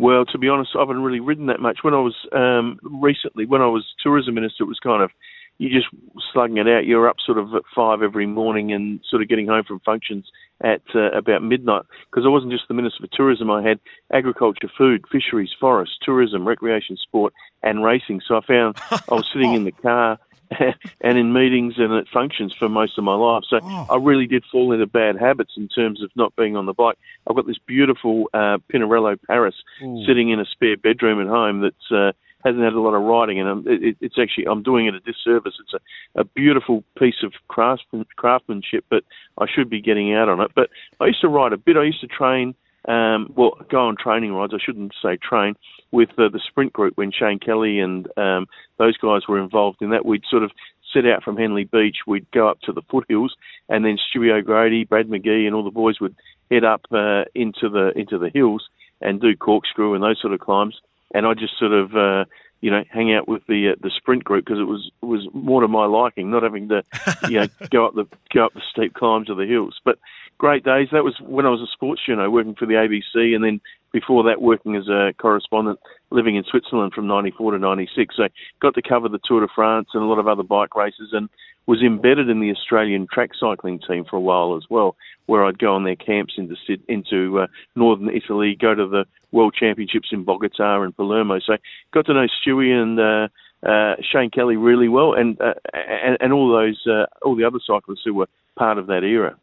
[SPEAKER 6] Well, to be honest, I haven't really ridden that much. When I was um, recently, when I was tourism minister, it was kind of you just slugging it out. You're up sort of at five every morning and sort of getting home from functions at uh, about midnight. Because I wasn't just the minister for tourism. I had agriculture, food, fisheries, forest, tourism, recreation, sport, and racing. So I found I was sitting in the car and in meetings and at functions for most of my life. So oh. I really did fall into bad habits in terms of not being on the bike. I've got this beautiful uh, Pinarello Paris Ooh. sitting in a spare bedroom at home that's uh, hasn't had a lot of riding, and it, it's actually I'm doing it a disservice. It's a, a beautiful piece of craftsman, craftsmanship, but I should be getting out on it. But I used to ride a bit. I used to train. Um, well, go on training rides. I shouldn't say train with uh, the sprint group when Shane Kelly and um, those guys were involved in that. We'd sort of set out from Henley Beach, we'd go up to the foothills, and then Stewie O'Grady, Brad McGee, and all the boys would head up uh, into the into the hills and do corkscrew and those sort of climbs. And I just sort of uh, you know hang out with the uh, the sprint group because it was was more to my liking, not having to you know go up the go up the steep climbs of the hills. But great days. That was when I was a sports journalist working for the ABC, and then before that working as a correspondent living in Switzerland from 94 to 96. So got to cover the Tour de France and a lot of other bike races and was embedded in the Australian track cycling team for a while as well, where I'd go on their camps into into uh, northern Italy, go to the World Championships in Bogota and Palermo. So got to know Stewie and uh, uh, Shane Kelly really well, and uh, and, and all those uh, all the other cyclists who were part of that era.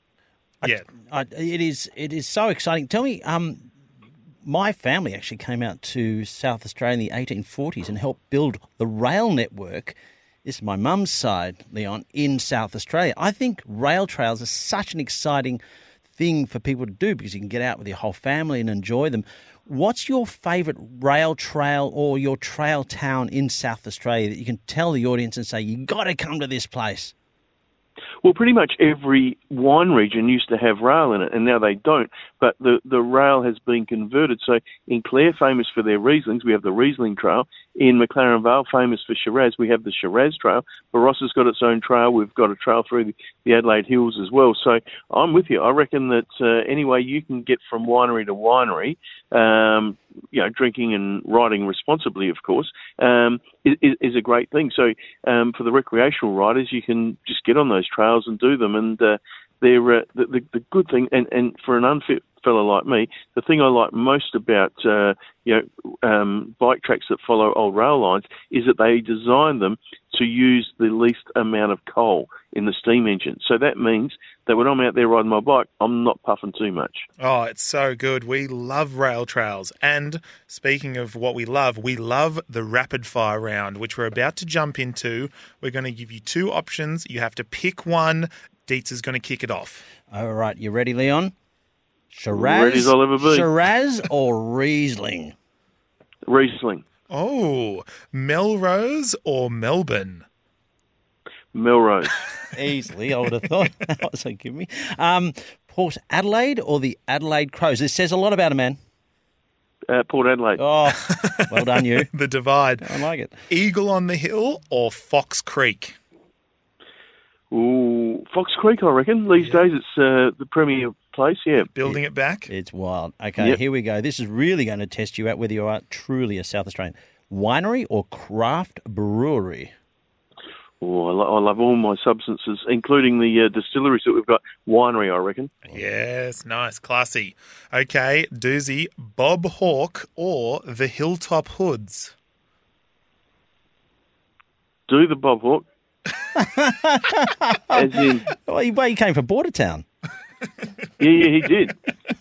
[SPEAKER 2] Yeah,
[SPEAKER 3] I, it is. It is so exciting. Tell me, um, my family actually came out to South Australia in the 1840s and helped build the rail network. This is my mum's side, Leon, in South Australia. I think rail trails are such an exciting thing for people to do because you can get out with your whole family and enjoy them. What's your favourite rail trail or your trail town in South Australia that you can tell the audience and say, you've got to come to this place?
[SPEAKER 6] Well, pretty much every wine region used to have rail in it, and now they don't. But the, the rail has been converted. So in Clare, famous for their Rieslings, we have the Riesling Trail. In McLaren Vale, famous for Shiraz, we have the Shiraz Trail. Barossa has got its own trail. We've got a trail through the, the Adelaide Hills as well. So I'm with you. I reckon that uh, any way you can get from winery to winery, um, you know, drinking and riding responsibly, of course, um, is, is, a great thing. So um, for the recreational riders, you can just get on those trails and do them. And uh, they're uh, the, the, the good thing, and, and for an unfit fellow like me, the thing I like most about uh, you know um, bike tracks that follow old rail lines is that they design them to use the least amount of coal in the steam engine. So that means that when I'm out there riding my bike, I'm not puffing too much.
[SPEAKER 2] Oh, it's so good. We love rail trails. And speaking of what we love, we love the rapid fire round, which we're about to jump into. We're going to give you two options. You have to pick one. Deets is going to kick it off.
[SPEAKER 3] All right, you ready, Leon? Shiraz,
[SPEAKER 6] ready as I'll ever be.
[SPEAKER 3] Shiraz or Riesling?
[SPEAKER 6] Riesling.
[SPEAKER 2] Oh, Melrose or Melbourne?
[SPEAKER 6] Melrose.
[SPEAKER 3] Easily, I would have thought. that was a give me. Um, Port Adelaide or the Adelaide Crows? This says a lot about a man.
[SPEAKER 6] Uh, Port Adelaide.
[SPEAKER 3] Oh, well done, you.
[SPEAKER 2] the divide.
[SPEAKER 3] I like it.
[SPEAKER 2] Eagle on the Hill or Fox Creek?
[SPEAKER 6] Ooh, Fox Creek, I reckon. These yeah. days it's uh, the premier place, yeah.
[SPEAKER 2] Building it, it back.
[SPEAKER 3] It's wild. Okay, yep. here we go. This is really going to test you out whether you are truly a South Australian. Winery or craft brewery?
[SPEAKER 6] Oh, I, lo- I love all my substances, including the uh, distilleries that we've got. Winery, I reckon.
[SPEAKER 2] Yes, nice, classy. Okay, doozy, Bob Hawke or the Hilltop Hoods?
[SPEAKER 6] Do the Bob Hawke. As in,
[SPEAKER 3] well, he, well, he came from Bordertown.
[SPEAKER 6] yeah, yeah, he did.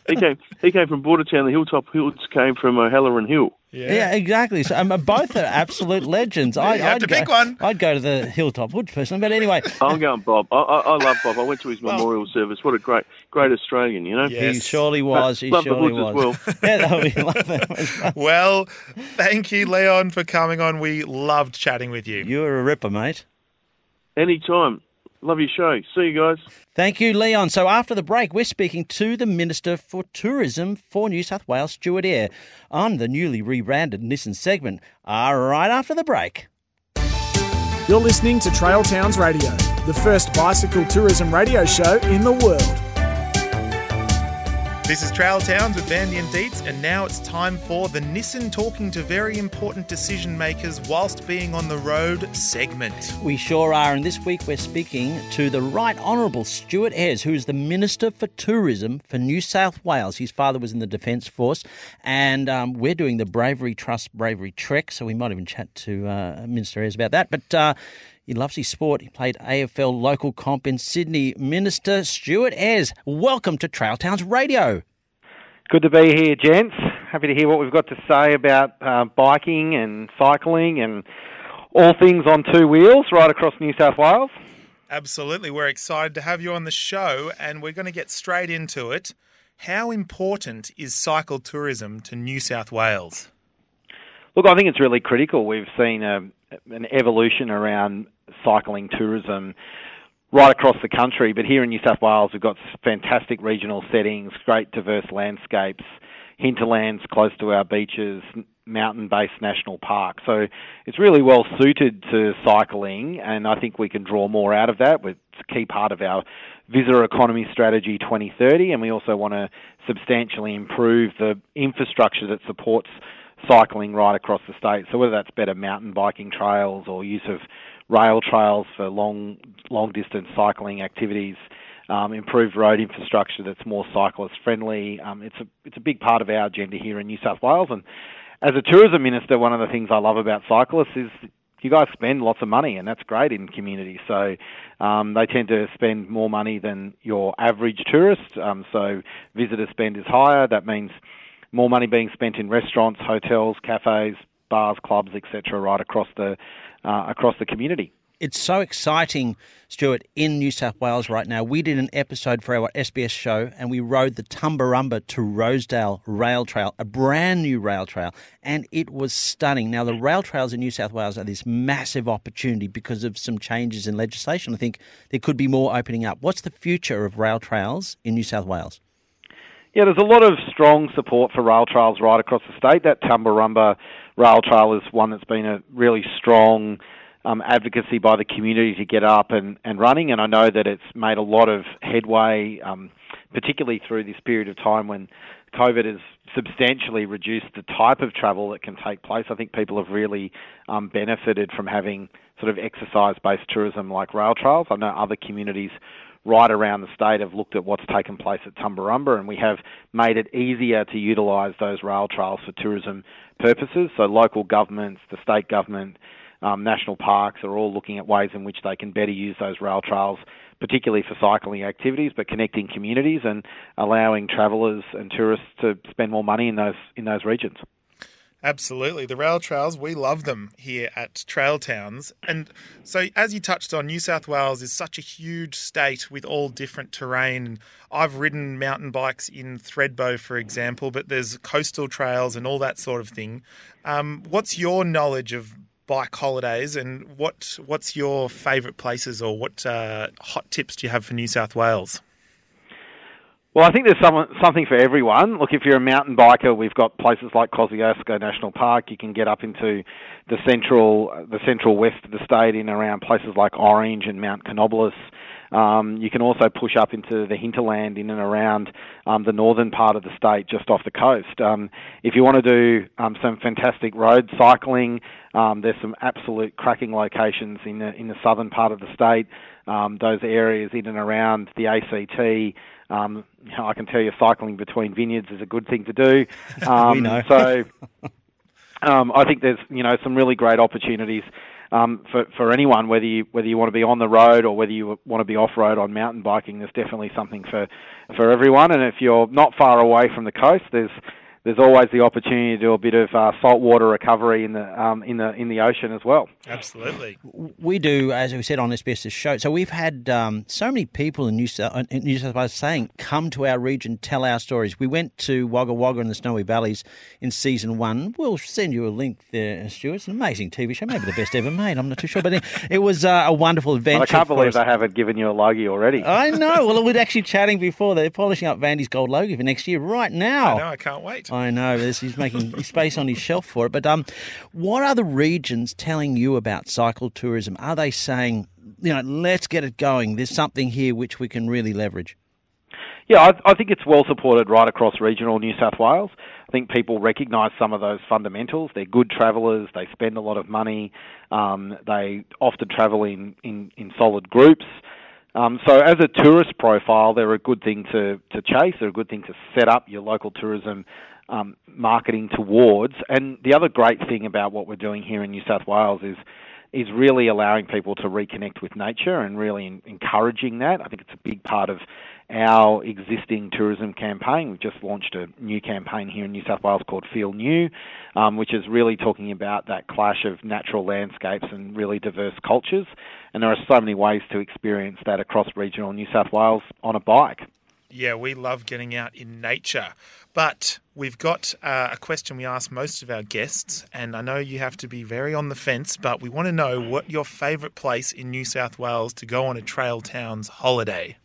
[SPEAKER 6] He came. He came from Bordertown. The Hilltop Hills came from O'Halloran Hill.
[SPEAKER 3] Yeah. yeah, exactly. So um, both are absolute legends.
[SPEAKER 2] I,
[SPEAKER 3] you
[SPEAKER 2] have I'd to
[SPEAKER 3] go,
[SPEAKER 2] pick one.
[SPEAKER 3] I'd go to the Hilltop Hoods personally, but anyway.
[SPEAKER 6] I'm going Bob. I, I, I love Bob. I went to his well, memorial service. What a great, great Australian, you know.
[SPEAKER 3] Yes. He surely was. He
[SPEAKER 6] love
[SPEAKER 3] surely
[SPEAKER 6] the
[SPEAKER 3] was.
[SPEAKER 6] As well.
[SPEAKER 3] yeah, no, we love that.
[SPEAKER 2] well, thank you, Leon, for coming on. We loved chatting with you.
[SPEAKER 3] You were a ripper, mate.
[SPEAKER 6] Anytime. Love your show. See you guys.
[SPEAKER 3] Thank you, Leon. So after the break, we're speaking to the Minister for Tourism for New South Wales, Stuart Ayres, on the newly rebranded Nissan segment. All right, after the break.
[SPEAKER 1] You're listening to Trail Towns Radio, the first bicycle tourism radio show in the world.
[SPEAKER 2] This is Trail Towns with Vandy and Deets, and now it's time for the Nissan Talking to Very Important Decision Makers Whilst Being on the Road segment.
[SPEAKER 3] We sure are, and this week we're speaking to the Right Honourable Stuart Ayres, who is the Minister for Tourism for New South Wales. His father was in the Defence Force, and um, we're doing the Bravery Trust Bravery Trek, so we might even chat to uh, Minister Ayres about that. But uh, he loves his sport. He played AFL local comp in Sydney. Minister Stuart Ayres, welcome to Trail Towns Radio.
[SPEAKER 7] Good to be here, gents. Happy to hear what we've got to say about uh, biking and cycling and all things on two wheels right across New South Wales.
[SPEAKER 2] Absolutely. We're excited to have you on the show, and we're going to get straight into it. How important is cycle tourism to New South Wales?
[SPEAKER 7] Look, I think it's really critical. We've seen a, an evolution around cycling tourism right across the country. But here in New South Wales, we've got fantastic regional settings, great diverse landscapes, hinterlands close to our beaches, mountain-based national park. So it's really well suited to cycling, and I think we can draw more out of that. It's a key part of our visitor economy strategy 2030, and we also want to substantially improve the infrastructure that supports cycling right across the state. So whether that's better mountain biking trails or use of rail trails for long long distance cycling activities, um, improved road infrastructure that's more cyclist friendly. Um, it's a it's a big part of our agenda here in New South Wales. And as a tourism minister, one of the things I love about cyclists is you guys spend lots of money, and that's great in communities. So um, they tend to spend more money than your average tourist. Um, so visitor spend is higher. That means more money being spent in restaurants, hotels, cafes, bars, clubs, etc., right across the uh, across the community.
[SPEAKER 3] It's so exciting, Stuart, in New South Wales right now. We did an episode for our SBS show and we rode the Tumbarumba to Rosewood Rail Trail, a brand new rail trail, and it was stunning. Now, the rail trails in New South Wales are this massive opportunity because of some changes in legislation. I think there could be more opening up. What's the future of rail trails in New South Wales?
[SPEAKER 7] Yeah, there's a lot of strong support for rail trails right across the state. That Tumbarumba rail trail is one that's been a really strong um, advocacy by the community to get up and, and running, and I know that it's made a lot of headway, um, particularly through this period of time when COVID has substantially reduced the type of travel that can take place. I think people have really um, benefited from having sort of exercise-based tourism like rail trails. I know other communities right around the state have looked at what's taken place at Tumbarumba, and we have made it easier to utilise those rail trails for tourism purposes. So local governments, the state government, um, national parks are all looking at ways in which they can better use those rail trails, particularly for cycling activities, but connecting communities and allowing travellers and tourists to spend more money in those in those regions.
[SPEAKER 2] Absolutely. The rail trails, we love them here at Trail Towns. And so, as you touched on, New South Wales is such a huge state with all different terrain. I've ridden mountain bikes in Thredbo, for example, but there's coastal trails and all that sort of thing. Um, what's your knowledge of bike holidays and what what's your favourite places or what uh, hot tips do you have for New South Wales?
[SPEAKER 7] Well, I think there's some, something for everyone. Look, if you're a mountain biker, we've got places like Kosciuszko National Park. You can get up into the central, the central west of the state in around places like Orange and Mount Canobolas. Um, you can also push up into the hinterland in and around um, the northern part of the state, just off the coast. Um, if you want to do um, some fantastic road cycling, um, there's some absolute cracking locations in the in the southern part of the state. Um, those areas in and around the ACT. Um, I can tell you, cycling between vineyards is a good thing to do.
[SPEAKER 3] Um, we know.
[SPEAKER 7] so, um, I think there's you know some really great opportunities um, for for anyone, whether you whether you want to be on the road or whether you want to be off road on mountain biking. There's definitely something for for everyone. And if you're not far away from the coast, there's there's always the opportunity to do a bit of uh, saltwater recovery in the um, in the in the ocean as well.
[SPEAKER 2] Absolutely,
[SPEAKER 3] we do, as we said on SBS show. So we've had um, so many people in New, South, in New South Wales saying, "Come to our region, tell our stories." We went to Wagga Wagga in the Snowy Valleys in season one. We'll send you a link there, Stuart. It's an amazing TV show, maybe the best ever made. I'm not too sure, but it, it was uh, a wonderful adventure.
[SPEAKER 7] Well, I can't believe they haven't given you a logie already.
[SPEAKER 3] I know. Well, we're actually chatting before. They're polishing up Vandy's gold logie for next year right now.
[SPEAKER 2] I know. I can't wait.
[SPEAKER 3] I know. He's making space on his shelf for it. But um, what are the regions telling you about cycle tourism? Are they saying, you know, let's get it going? There's something here which we can really leverage.
[SPEAKER 7] Yeah, I, I think it's well supported right across regional New South Wales. I think people recognise some of those fundamentals. They're good travellers. They spend a lot of money. Um, they often travel in, in, in solid groups. Um, so as a tourist profile, they're a good thing to, to chase. They're a good thing to set up your local tourism um, marketing towards. And the other great thing about what we're doing here in New South Wales is is really allowing people to reconnect with nature and really in, encouraging that. I think it's a big part of our existing tourism campaign. We've just launched a new campaign here in New South Wales called Feel New, um, which is really talking about that clash of natural landscapes and really diverse cultures. And there are so many ways to experience that across regional New South Wales on a bike.
[SPEAKER 2] Yeah, we love getting out in nature. But we've got uh, a question we ask most of our guests, and I know you have to be very on the fence, but we want to know what your favourite place in New South Wales to go on a Trail Towns holiday.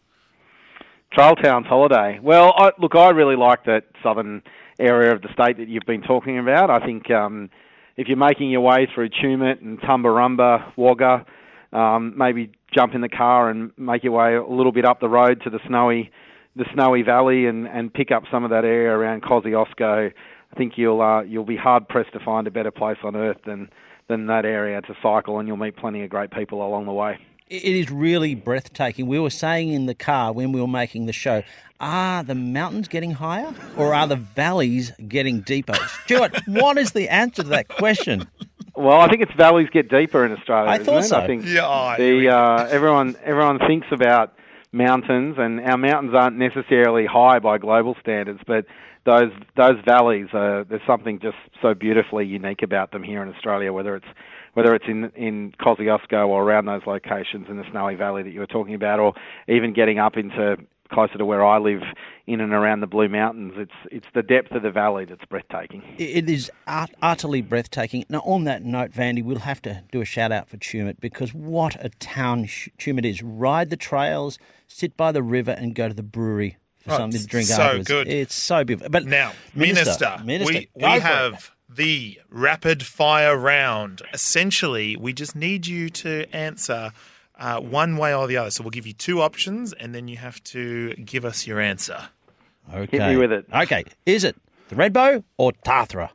[SPEAKER 7] Trail Towns holiday. Well, I, look, I really like that southern area of the state that you've been talking about. I think um, if you're making your way through Tumut and Tumbarumba, Wagga, um, maybe jump in the car and make your way a little bit up the road to the snowy, the snowy valley and, and pick up some of that area around Kosciuszko. I think you'll uh, you'll be hard pressed to find a better place on earth than than that area to cycle, and you'll meet plenty of great people along the way.
[SPEAKER 3] It is really breathtaking. We were saying in the car when we were making the show, are the mountains getting higher or are the valleys getting deeper? Stuart, what is the answer to that question?
[SPEAKER 7] Well, I think it's valleys get deeper in Australia.
[SPEAKER 3] I thought
[SPEAKER 7] it?
[SPEAKER 3] so.
[SPEAKER 7] I think
[SPEAKER 2] Yeah, oh,
[SPEAKER 7] the uh, everyone everyone thinks about mountains, and our mountains aren't necessarily high by global standards, but those those valleys, are there's something just so beautifully unique about them here in Australia. Whether it's whether it's in in Kosciuszko or around those locations in the Snowy Valley that you were talking about, or even getting up into closer to where I live in and around the Blue Mountains, it's it's the depth of the valley that's breathtaking.
[SPEAKER 3] It is ut- utterly breathtaking. Now, on that note, Vandy, we'll have to do a shout out for Tumut because what a town Sh- Tumut is. Ride the trails, sit by the river, and go to the brewery for
[SPEAKER 2] Oh,
[SPEAKER 3] something to drink
[SPEAKER 2] so
[SPEAKER 3] afterwards.
[SPEAKER 2] good.
[SPEAKER 3] It's so beautiful. But
[SPEAKER 2] Now,
[SPEAKER 3] Minister,
[SPEAKER 2] Minister,
[SPEAKER 3] Minister,
[SPEAKER 2] we,
[SPEAKER 3] go
[SPEAKER 2] we
[SPEAKER 3] for it.
[SPEAKER 2] have the rapid fire round. Essentially, we just need you to answer uh, one way or the other. So we'll give you two options, and then you have to give us your answer.
[SPEAKER 3] Okay.
[SPEAKER 7] Hit me with it.
[SPEAKER 3] Okay. Is it Thredbo or Tathra?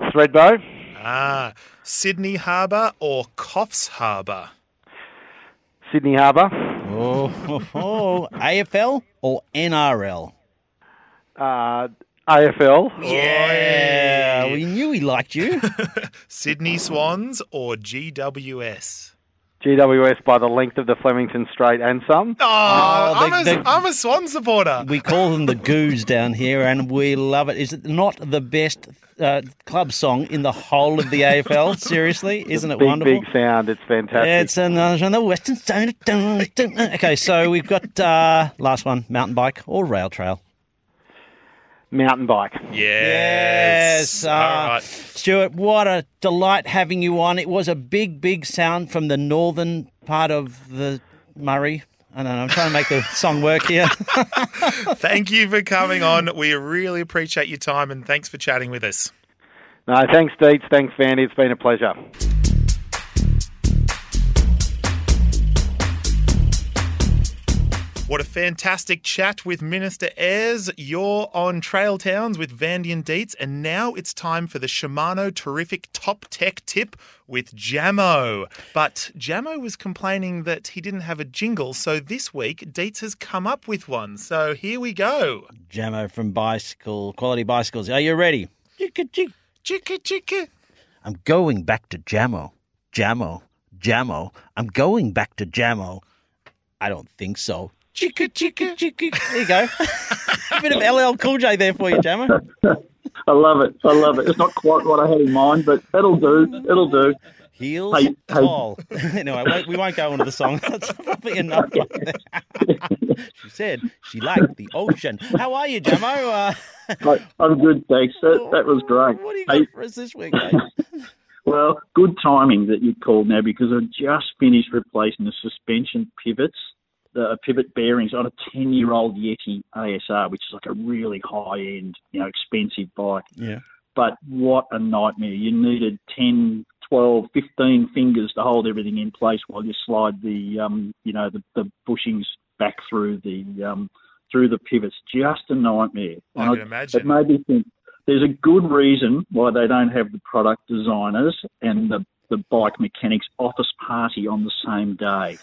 [SPEAKER 7] Thredbo,
[SPEAKER 2] Ah, Sydney Harbour or Coffs Harbour?
[SPEAKER 7] Sydney Harbour,
[SPEAKER 3] Oh, oh, oh. AFL or NRL?
[SPEAKER 7] uh, AFL.
[SPEAKER 3] Yeah, we knew he liked you.
[SPEAKER 2] Sydney Swans or GWS?
[SPEAKER 7] GWS by the length of the Flemington Straight and some.
[SPEAKER 2] Oh,
[SPEAKER 3] Oh,
[SPEAKER 2] I'm,
[SPEAKER 3] they-
[SPEAKER 2] a,
[SPEAKER 3] they-
[SPEAKER 2] I'm a Swan supporter.
[SPEAKER 3] we call them the Goos down here, and we love it. Is it not the best uh, club song in the whole of the AFL? Seriously, isn't it
[SPEAKER 7] Big,
[SPEAKER 3] wonderful?
[SPEAKER 7] big sound. It's fantastic.
[SPEAKER 3] Yeah, it's another on the western side. of town. Okay, so we've got uh, last one: mountain bike or rail trail.
[SPEAKER 7] Mountain bike.
[SPEAKER 2] yes.
[SPEAKER 3] Yes, uh,
[SPEAKER 2] All right.
[SPEAKER 3] Stuart, what a delight having you on. It was a big, big sound from the northern part of the Murray. I don't know. I'm trying to make the song work here.
[SPEAKER 2] Thank you for coming on. We really appreciate your time and thanks for chatting with us.
[SPEAKER 7] No, thanks, Deets. Thanks, Vandy. It's been a pleasure.
[SPEAKER 2] What a fantastic chat with Minister Ayres. You're on Trail Towns with Vandy and Deets, and now it's time for the Shimano Terrific Top Tech Tip with Jamo. But Jamo was complaining that he didn't have a jingle, so this week Deets has come up with one. So here we go.
[SPEAKER 3] Jamo from Bicycle Quality Bicycles. Are you ready? Chicka, chick.
[SPEAKER 2] Chicka chicka.
[SPEAKER 3] I'm going back to Jamo. Jamo. Jamo. I'm going back to Jamo. I don't think so. Chicka, chicka, chicka. There you go. a bit of LL Cool J there for you, Jamo.
[SPEAKER 8] I love it. I love it. It's not quite what I had in mind, but it'll do. It'll do.
[SPEAKER 3] Heels
[SPEAKER 8] Hey, hey.
[SPEAKER 3] tall. anyway, we won't- we won't go into the song. That's probably enough. she said she liked the ocean. How are you, Jamo? Uh,
[SPEAKER 8] I'm good, thanks. That, that was great.
[SPEAKER 3] what do you
[SPEAKER 8] Hey,
[SPEAKER 3] got for us this week, mate?
[SPEAKER 8] well, good timing that you called now because I just finished replacing the suspension pivots, the pivot bearings on a 10 year old Yeti ASR, which is like a really high end, you know, expensive bike.
[SPEAKER 3] Yeah.
[SPEAKER 8] But what a nightmare. You needed 10, 12, 15 fingers to hold everything in place while you slide the, um, you know, the, the bushings back through the, um, through the pivots. Just a nightmare.
[SPEAKER 2] I
[SPEAKER 8] And
[SPEAKER 2] can imagine.
[SPEAKER 8] It made me think there's a good reason why they don't have the product designers and the, the bike mechanics office party on the same day.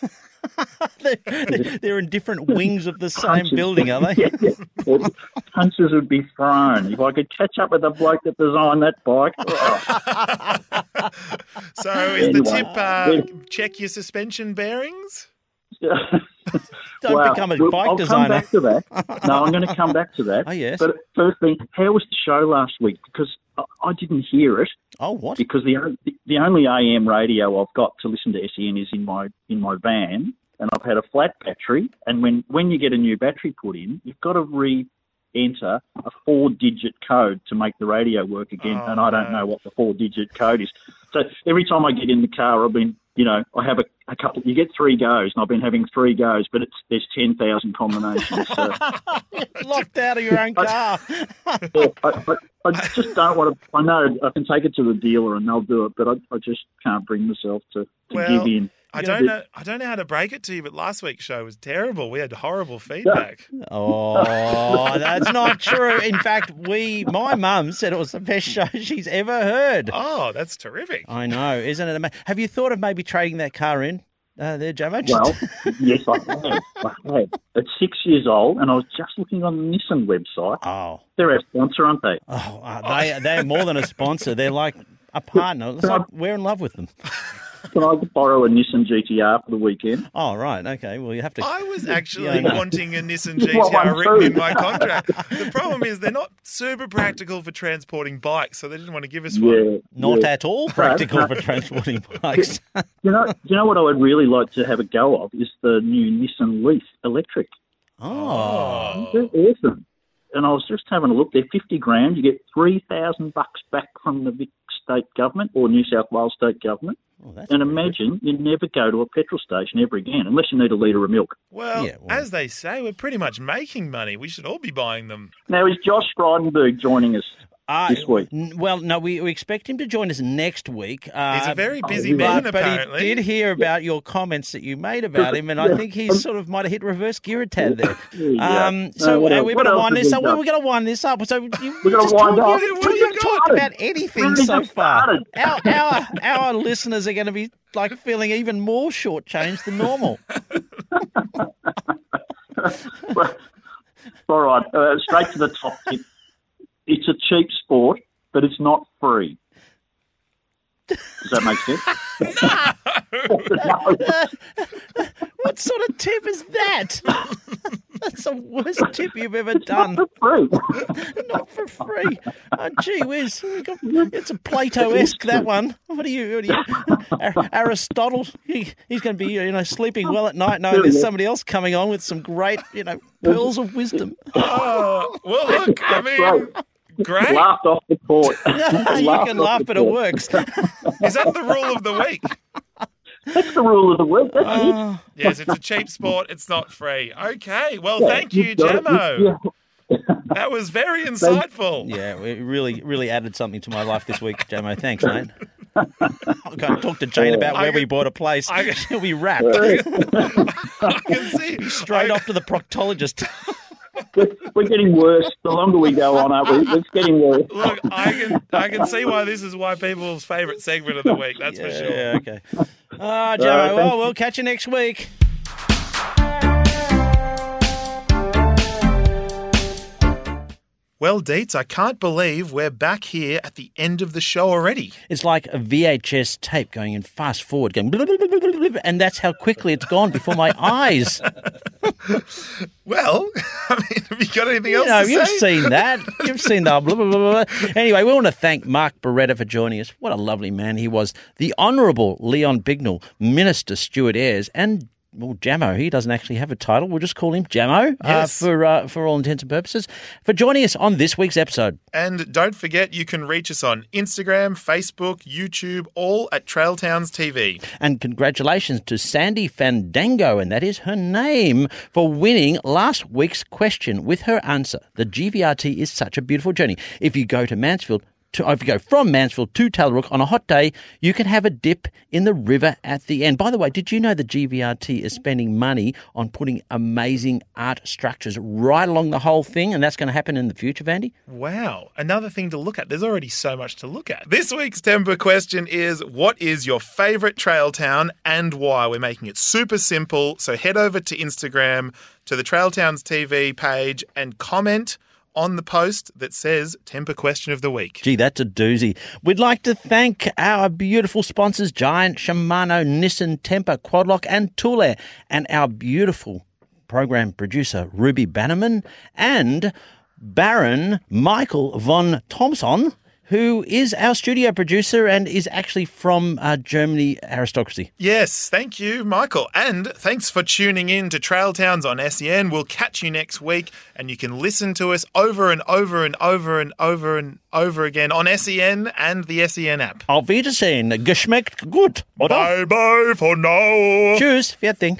[SPEAKER 3] they're, they're in different wings of the same building, are they?
[SPEAKER 8] yeah, yeah. Well, punches would be thrown. If I could catch up with the bloke that designed that bike, oh,
[SPEAKER 2] So is the tip uh, check your suspension bearings?
[SPEAKER 3] Don't
[SPEAKER 8] Wow.
[SPEAKER 3] become a
[SPEAKER 8] Well,
[SPEAKER 3] bike
[SPEAKER 8] I'll
[SPEAKER 3] designer.
[SPEAKER 8] come back to that. No, I'm going to come back to that.
[SPEAKER 3] Oh, yes.
[SPEAKER 8] But first thing, how was the show last week? Because I, didn't hear it
[SPEAKER 3] Oh, what?
[SPEAKER 8] because the the only AM radio I've got to listen to SEN is in my in my van, and I've had a flat battery. And when when you get a new battery put in, you've got to re-enter a four-digit code to make the radio work again.
[SPEAKER 2] Oh,
[SPEAKER 8] and I don't
[SPEAKER 2] no.
[SPEAKER 8] know what the four-digit code is. So every time I get in the car, I've been, you know, I have a, a couple. You get three goes, and I've been having three goes, but it's there's ten thousand combinations. So
[SPEAKER 3] Locked out of your own car.
[SPEAKER 8] yeah, I, I, I just don't want to. I know I can take it to the dealer and they'll do it, but I, I just can't bring myself to, to
[SPEAKER 2] Well,
[SPEAKER 8] give in.
[SPEAKER 2] I don't know. I don't know how to break it to you, but last week's show was terrible. We had horrible feedback.
[SPEAKER 3] Oh, that's not true. In fact, we, my mum said it was the best show she's ever heard.
[SPEAKER 2] Oh, that's terrific.
[SPEAKER 3] I know, isn't it amazing? Have you thought of maybe trading that car in uh, there, Jamo?
[SPEAKER 8] Well, yes, I have. I have. It's six years old, and I was just looking on the Nissan website.
[SPEAKER 3] Oh,
[SPEAKER 8] They're our sponsor, aren't they?
[SPEAKER 3] oh, uh, they they're more than a sponsor. They're like a partner. It's like we're in love with them.
[SPEAKER 8] Can I borrow a Nissan GTR for the weekend?
[SPEAKER 3] Oh, right. Okay. Well, you have to.
[SPEAKER 2] I was actually
[SPEAKER 3] Yeah,
[SPEAKER 2] wanting a Nissan
[SPEAKER 8] Well, I'm
[SPEAKER 2] GTR written in my contract. The problem is they're not super practical for transporting bikes, so they didn't want to give us one.
[SPEAKER 3] Not
[SPEAKER 8] yeah.
[SPEAKER 3] at all practical for transporting bikes.
[SPEAKER 8] You know, you know what I would really like to have a go of is the new Nissan Leaf electric.
[SPEAKER 3] Oh.
[SPEAKER 8] oh, They're awesome. And I was just having a look. They're fifty grand. You get three thousand bucks back from the Vic state government or New South Wales state government.
[SPEAKER 3] Well, that's
[SPEAKER 8] And
[SPEAKER 3] pretty
[SPEAKER 8] imagine you never go to a petrol station ever again unless you need a litre of milk.
[SPEAKER 2] Well,
[SPEAKER 3] Yeah, well-
[SPEAKER 2] as they say, we're pretty much making money. We should all be buying them.
[SPEAKER 8] Now is Josh Frydenberg joining us
[SPEAKER 3] Uh,
[SPEAKER 8] this week?
[SPEAKER 3] n- Well, no, we, we expect him to join us next week. Uh,
[SPEAKER 2] He's a very busy
[SPEAKER 8] yeah.
[SPEAKER 2] man,
[SPEAKER 3] but, but he did hear about your comments that you made about him, and I think he sort of might have hit reverse gear a tad there.
[SPEAKER 8] Yeah.
[SPEAKER 3] Um, so
[SPEAKER 8] what
[SPEAKER 3] uh, we
[SPEAKER 8] what
[SPEAKER 3] better
[SPEAKER 8] else
[SPEAKER 3] wind
[SPEAKER 8] have
[SPEAKER 3] this
[SPEAKER 8] we
[SPEAKER 3] up.
[SPEAKER 8] done?
[SPEAKER 3] We're going to wind this up. So you,
[SPEAKER 8] We're gonna
[SPEAKER 3] just
[SPEAKER 8] wind
[SPEAKER 3] talk,
[SPEAKER 8] up.
[SPEAKER 3] you-
[SPEAKER 2] What have
[SPEAKER 3] we
[SPEAKER 2] you
[SPEAKER 3] haven't talked about anything
[SPEAKER 8] Really
[SPEAKER 3] so far. Our, our our listeners are going to be like feeling even more shortchanged than normal.
[SPEAKER 8] All right, uh, straight to the top tip. It's a cheap sport, but it's not free. Does that make sense? no.
[SPEAKER 3] What sort of tip is that? That's the worst tip you've ever done.
[SPEAKER 8] Not for free.
[SPEAKER 3] Not for free. Oh, gee whiz. It's a Plato-esque, that one. What are you? What are you Aristotle, he, he's going to be, you know, sleeping well at night knowing there's somebody else coming on with some great, you know, pearls of wisdom.
[SPEAKER 2] Oh, well, look, I mean,
[SPEAKER 8] right.
[SPEAKER 2] Great.
[SPEAKER 8] Laughed off the court.
[SPEAKER 3] you can laugh,
[SPEAKER 8] the
[SPEAKER 3] but it works.
[SPEAKER 2] Is that the rule of the week?
[SPEAKER 8] That's the rule of the week. That's uh, it.
[SPEAKER 3] Oh,
[SPEAKER 2] Yes, it's a cheap sport. It's not free. Okay. Well, thank you,
[SPEAKER 8] You've got it.
[SPEAKER 2] Jamo. That was very insightful.
[SPEAKER 3] yeah, it really, really added something to my life this week, Jamo. Thanks, mate. I'll go and talk to Jane about
[SPEAKER 2] I
[SPEAKER 3] where we bought a place.
[SPEAKER 2] I can-
[SPEAKER 3] She'll be rapt.
[SPEAKER 2] I can see.
[SPEAKER 3] Straight
[SPEAKER 2] I-
[SPEAKER 3] off to the proctologist.
[SPEAKER 8] We're, we're getting worse. The longer we go on, aren't we? It's getting worse.
[SPEAKER 2] Look, I can I can see why this is why people's favourite segment of the week. That's for sure.
[SPEAKER 3] Yeah, okay. Ah, Joe,
[SPEAKER 8] right,
[SPEAKER 3] well, we'll catch you next week.
[SPEAKER 2] Well, Deets, I can't believe we're back here at the end of the show already.
[SPEAKER 3] It's like a VHS tape going in fast forward, going blub, blub, blub, and that's how quickly it's gone before my eyes.
[SPEAKER 2] Well, I mean, have you got anything else
[SPEAKER 3] You know,
[SPEAKER 2] to
[SPEAKER 3] you've
[SPEAKER 2] say?
[SPEAKER 3] seen that. You've seen the blah, blah, blah, blah. Anyway, we want to thank Mark Beretta for joining us. What a lovely man he was. The Honourable Leon Bignell, Minister Stuart Ayres, and well, Jamo. He doesn't actually have a title. We'll just call him Jamo
[SPEAKER 2] Yes.
[SPEAKER 3] uh, for uh, for all intents and purposes for joining us on this week's episode.
[SPEAKER 2] And don't forget, you can reach us on Instagram, Facebook, YouTube, all at Trail Towns TV.
[SPEAKER 3] And congratulations to Sandy Fandango, and that is her name, for winning last week's question with her answer. The GVRT is such a beautiful journey. If you go to Mansfield, to, if you go from Mansfield to Tallarook on a hot day, you can have a dip in the river at the end. By the way, did you know the GVRT is spending money on putting amazing art structures right along the whole thing, and that's going to happen in the future, Vandy?
[SPEAKER 2] Wow, another thing to look at. There's already so much to look at. This week's temper question is What is your favourite trail town and why? We're making it super simple. So head over to Instagram, to the Trail Towns TV page, and comment on the post that says Temper Question of the Week.
[SPEAKER 3] Gee, that's a doozy. We'd like to thank our beautiful sponsors, Giant, Shimano, Nissan, Temper, Quad Lock, and Toolair, and our beautiful program producer, Ruby Bannerman, and Baron Michael von Thompson. Who is our studio producer and is actually from uh, Germany aristocracy.
[SPEAKER 2] Yes, thank you, Michael. And thanks for tuning in to Trail Towns on SEN. We'll catch you next week, and you can listen to us over and over and over and over and over again on SEN and the SEN app.
[SPEAKER 3] Auf Wiedersehen. Geschmeckt gut, oder?
[SPEAKER 2] Bye bye for now.
[SPEAKER 3] Tschüss. Fertig.